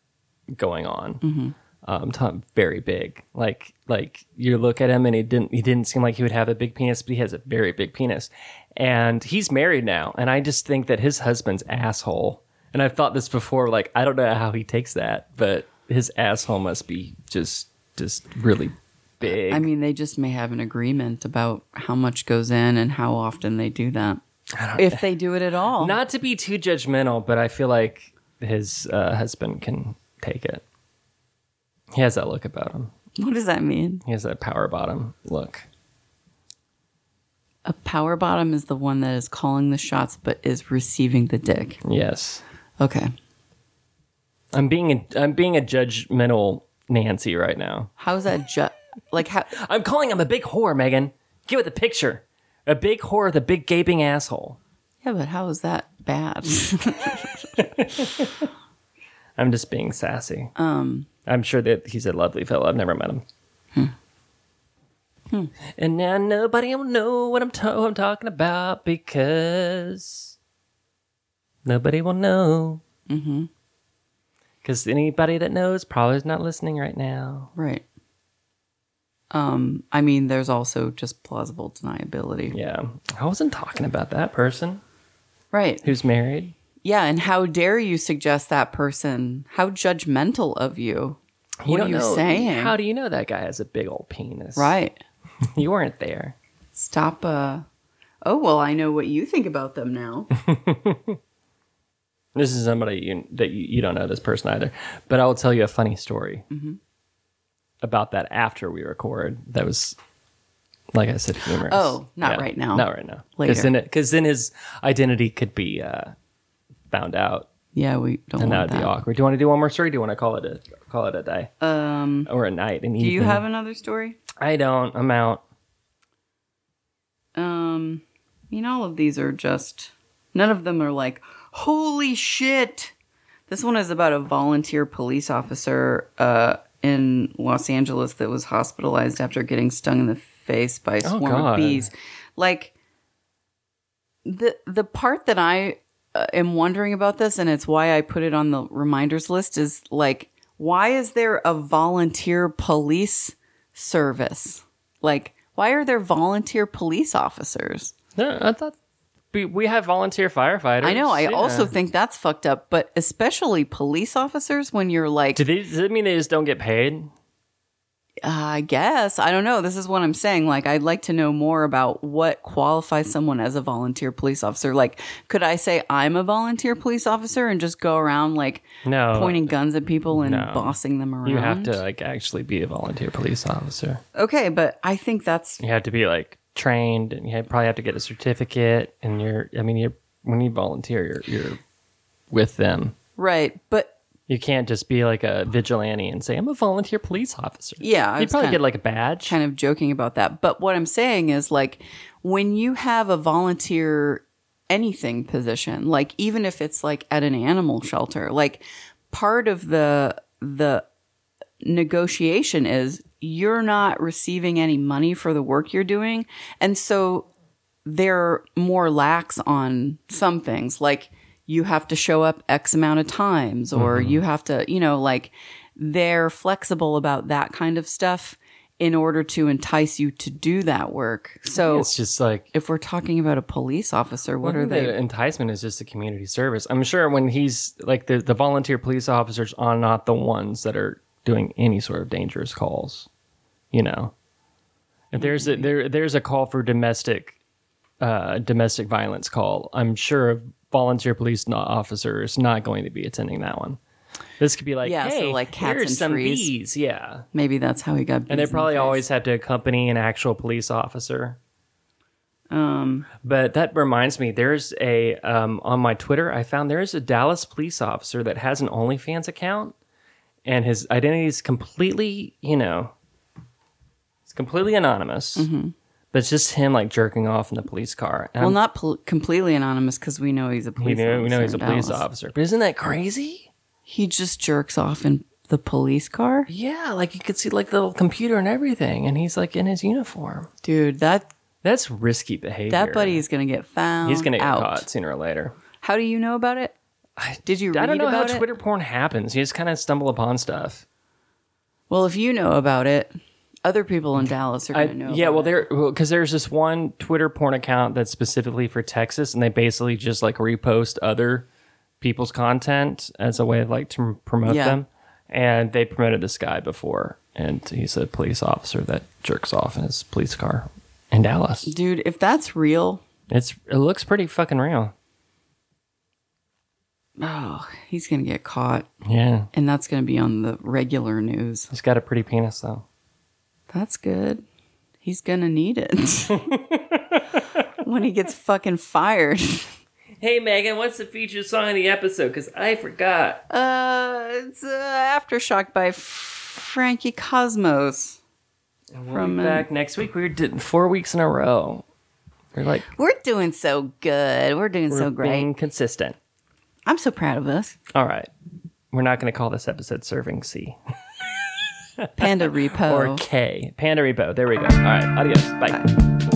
Speaker 1: going on. Um, Tom, very big. Like like you look at him and he didn't he didn't seem like he would have a big penis, but he has a very big penis, and he's married now. And I just think that his husband's asshole. And I've thought this before. Like I don't know how he takes that, but his asshole must be just just really big.
Speaker 2: I mean, they just may have an agreement about how much goes in and how often they do that. If they do it at all.
Speaker 1: not to be too judgmental, but I feel like his uh, husband can take it. He has that look about him.
Speaker 2: what does that mean?
Speaker 1: He has that power bottom look.
Speaker 2: A power bottom is the one that is calling the shots but is receiving the dick.
Speaker 1: Yes.
Speaker 2: Okay.
Speaker 1: I'm being a, I'm being a judgmental Nancy right now.
Speaker 2: How's that ju- like how
Speaker 1: I'm calling him a big whore, Megan. Get with the picture. A big whore with a big gaping asshole.
Speaker 2: Yeah, but how is that bad?
Speaker 1: I'm just being sassy. Um, I'm sure that he's a lovely fellow. I've never met him. And now nobody will know what I'm, I'm talking about because nobody will know. Mm-hmm. Because anybody that knows probably is not listening right now.
Speaker 2: right. Um, I mean, there's also just plausible deniability.
Speaker 1: Yeah, I wasn't talking about that person
Speaker 2: Right.
Speaker 1: who's married.
Speaker 2: Yeah, and how dare you suggest that person? How judgmental of you. What are
Speaker 1: don't
Speaker 2: you
Speaker 1: know-
Speaker 2: saying?
Speaker 1: How do you know that guy has a big old penis?
Speaker 2: Right.
Speaker 1: You weren't there.
Speaker 2: Stop uh Oh, well, I know what you think about them now.
Speaker 1: This is somebody you, that you, you don't know this person either, but I will tell you a funny story
Speaker 2: Mm-hmm.
Speaker 1: about that after we record. That was, like I said, humorous.
Speaker 2: Oh, not right now.
Speaker 1: Not right now.
Speaker 2: Later.
Speaker 1: Because then, it- then his identity could be uh, found out,
Speaker 2: yeah, we don't
Speaker 1: and that
Speaker 2: want
Speaker 1: would
Speaker 2: that.
Speaker 1: be awkward. Do you want to do one more story? Do you want to call it a call it a day? Um, or a night? An
Speaker 2: Do you have another story?
Speaker 1: I don't. I'm out.
Speaker 2: Um, I mean, all of these are just, none of them are like, holy shit. This one is about a volunteer police officer uh, in Los Angeles that was hospitalized after getting stung in the face by a
Speaker 1: Oh,
Speaker 2: swarm
Speaker 1: God.
Speaker 2: of bees. Like, the the part that I Uh, am wondering about this, and it's why I put it on the reminders list, is like, why is there a volunteer police service? Like, why are there volunteer police officers?
Speaker 1: No, I thought we, we have volunteer firefighters.
Speaker 2: I know. I
Speaker 1: Yeah.
Speaker 2: also think that's fucked up, but especially police officers when you're like,
Speaker 1: Do they, does it mean they just don't get paid?
Speaker 2: Uh, I guess, I don't know. This is what I'm saying. Like, I'd like to know more about what qualifies someone as a volunteer police officer. Like, could I say I'm a volunteer police officer and just go around like
Speaker 1: No.
Speaker 2: pointing guns at people and
Speaker 1: No.
Speaker 2: bossing them around?
Speaker 1: You have to like actually be a volunteer police officer.
Speaker 2: Okay, but I think that's
Speaker 1: You have to be like trained, and you probably have to get a certificate. And you're, I mean, you're when you volunteer, you're you're with them.
Speaker 2: right. But
Speaker 1: You can't just be like a vigilante and say I'm a volunteer police officer.
Speaker 2: Yeah, I
Speaker 1: you'd probably get like a badge.
Speaker 2: kind of joking about that. But what I'm saying is like when you have a volunteer anything position, like even if it's like at an animal shelter, like part of the the negotiation is you're not receiving any money for the work you're doing. And so they're more lax on some things like you have to show up x amount of times or you have to you know like they're flexible about that kind of stuff in order to entice you to do that work so
Speaker 1: it's just like
Speaker 2: if we're talking about a police officer what are
Speaker 1: think the
Speaker 2: they
Speaker 1: enticement is just a community service. I'm sure when he's like the, the volunteer police officers are not the ones that are doing any sort of dangerous calls. You know, if there's a there there's a call for domestic uh, domestic violence call, I'm sure volunteer police officer is not going to be attending that one. This could be like,
Speaker 2: Yeah, so like cats
Speaker 1: here's
Speaker 2: and
Speaker 1: some
Speaker 2: trees.
Speaker 1: bees, yeah,
Speaker 2: maybe that's how he got
Speaker 1: and they
Speaker 2: in the
Speaker 1: probably always had to accompany an actual police officer.
Speaker 2: um
Speaker 1: But that reminds me, there's a um, on my Twitter. I found there's a Dallas police officer that has an OnlyFans account, and his identity is completely, you know, it's completely anonymous. But it's just him like jerking off in the police car. And
Speaker 2: well
Speaker 1: I'm-
Speaker 2: not pol- completely anonymous because we know he's a
Speaker 1: we
Speaker 2: police
Speaker 1: know,
Speaker 2: officer
Speaker 1: we know he's a police
Speaker 2: Dallas.
Speaker 1: officer. But isn't that crazy?
Speaker 2: he just jerks off in the police car
Speaker 1: Yeah, like you could see like the little computer and everything, and he's like in his uniform.
Speaker 2: dude that
Speaker 1: That's risky behavior.
Speaker 2: that buddy is gonna get found
Speaker 1: he's gonna get
Speaker 2: out.
Speaker 1: caught sooner or later.
Speaker 2: How do you know about it? Did you read
Speaker 1: I don't know how
Speaker 2: about it?
Speaker 1: Twitter porn happens. You just kind of stumble upon stuff.
Speaker 2: Well, if you know about it, other people in Dallas are going to know.
Speaker 1: yeah,
Speaker 2: about
Speaker 1: well,
Speaker 2: it.
Speaker 1: there because there's this one Twitter porn account that's specifically for Texas, and they basically just like repost other people's content as a way of like to promote
Speaker 2: Yeah.
Speaker 1: them. And they promoted this guy before, and he's a police officer that jerks off in his police car in Dallas.
Speaker 2: dude. If that's real,
Speaker 1: It's it looks pretty fucking real.
Speaker 2: oh, he's going to get caught,
Speaker 1: Yeah,
Speaker 2: and that's going to be on the regular news.
Speaker 1: he's got a pretty penis though.
Speaker 2: That's good. He's going to need it when he gets fucking fired.
Speaker 1: Hey Megan, what's the featured song of the episode? Because I forgot.
Speaker 2: Uh, it's uh, Aftershook by Frankie Cosmos.
Speaker 1: We'll
Speaker 2: From,
Speaker 1: be
Speaker 2: uh,
Speaker 1: back next week. We're doing four weeks in a row. We're like
Speaker 2: We're doing so good. We're doing
Speaker 1: we're
Speaker 2: so great.
Speaker 1: being consistent.
Speaker 2: I'm so proud of us.
Speaker 1: All right. We're not going to call this episode Serving C
Speaker 2: Panda Repo.
Speaker 1: or K. Panda Repo. There we go. All right. Adios. Bye.
Speaker 6: Being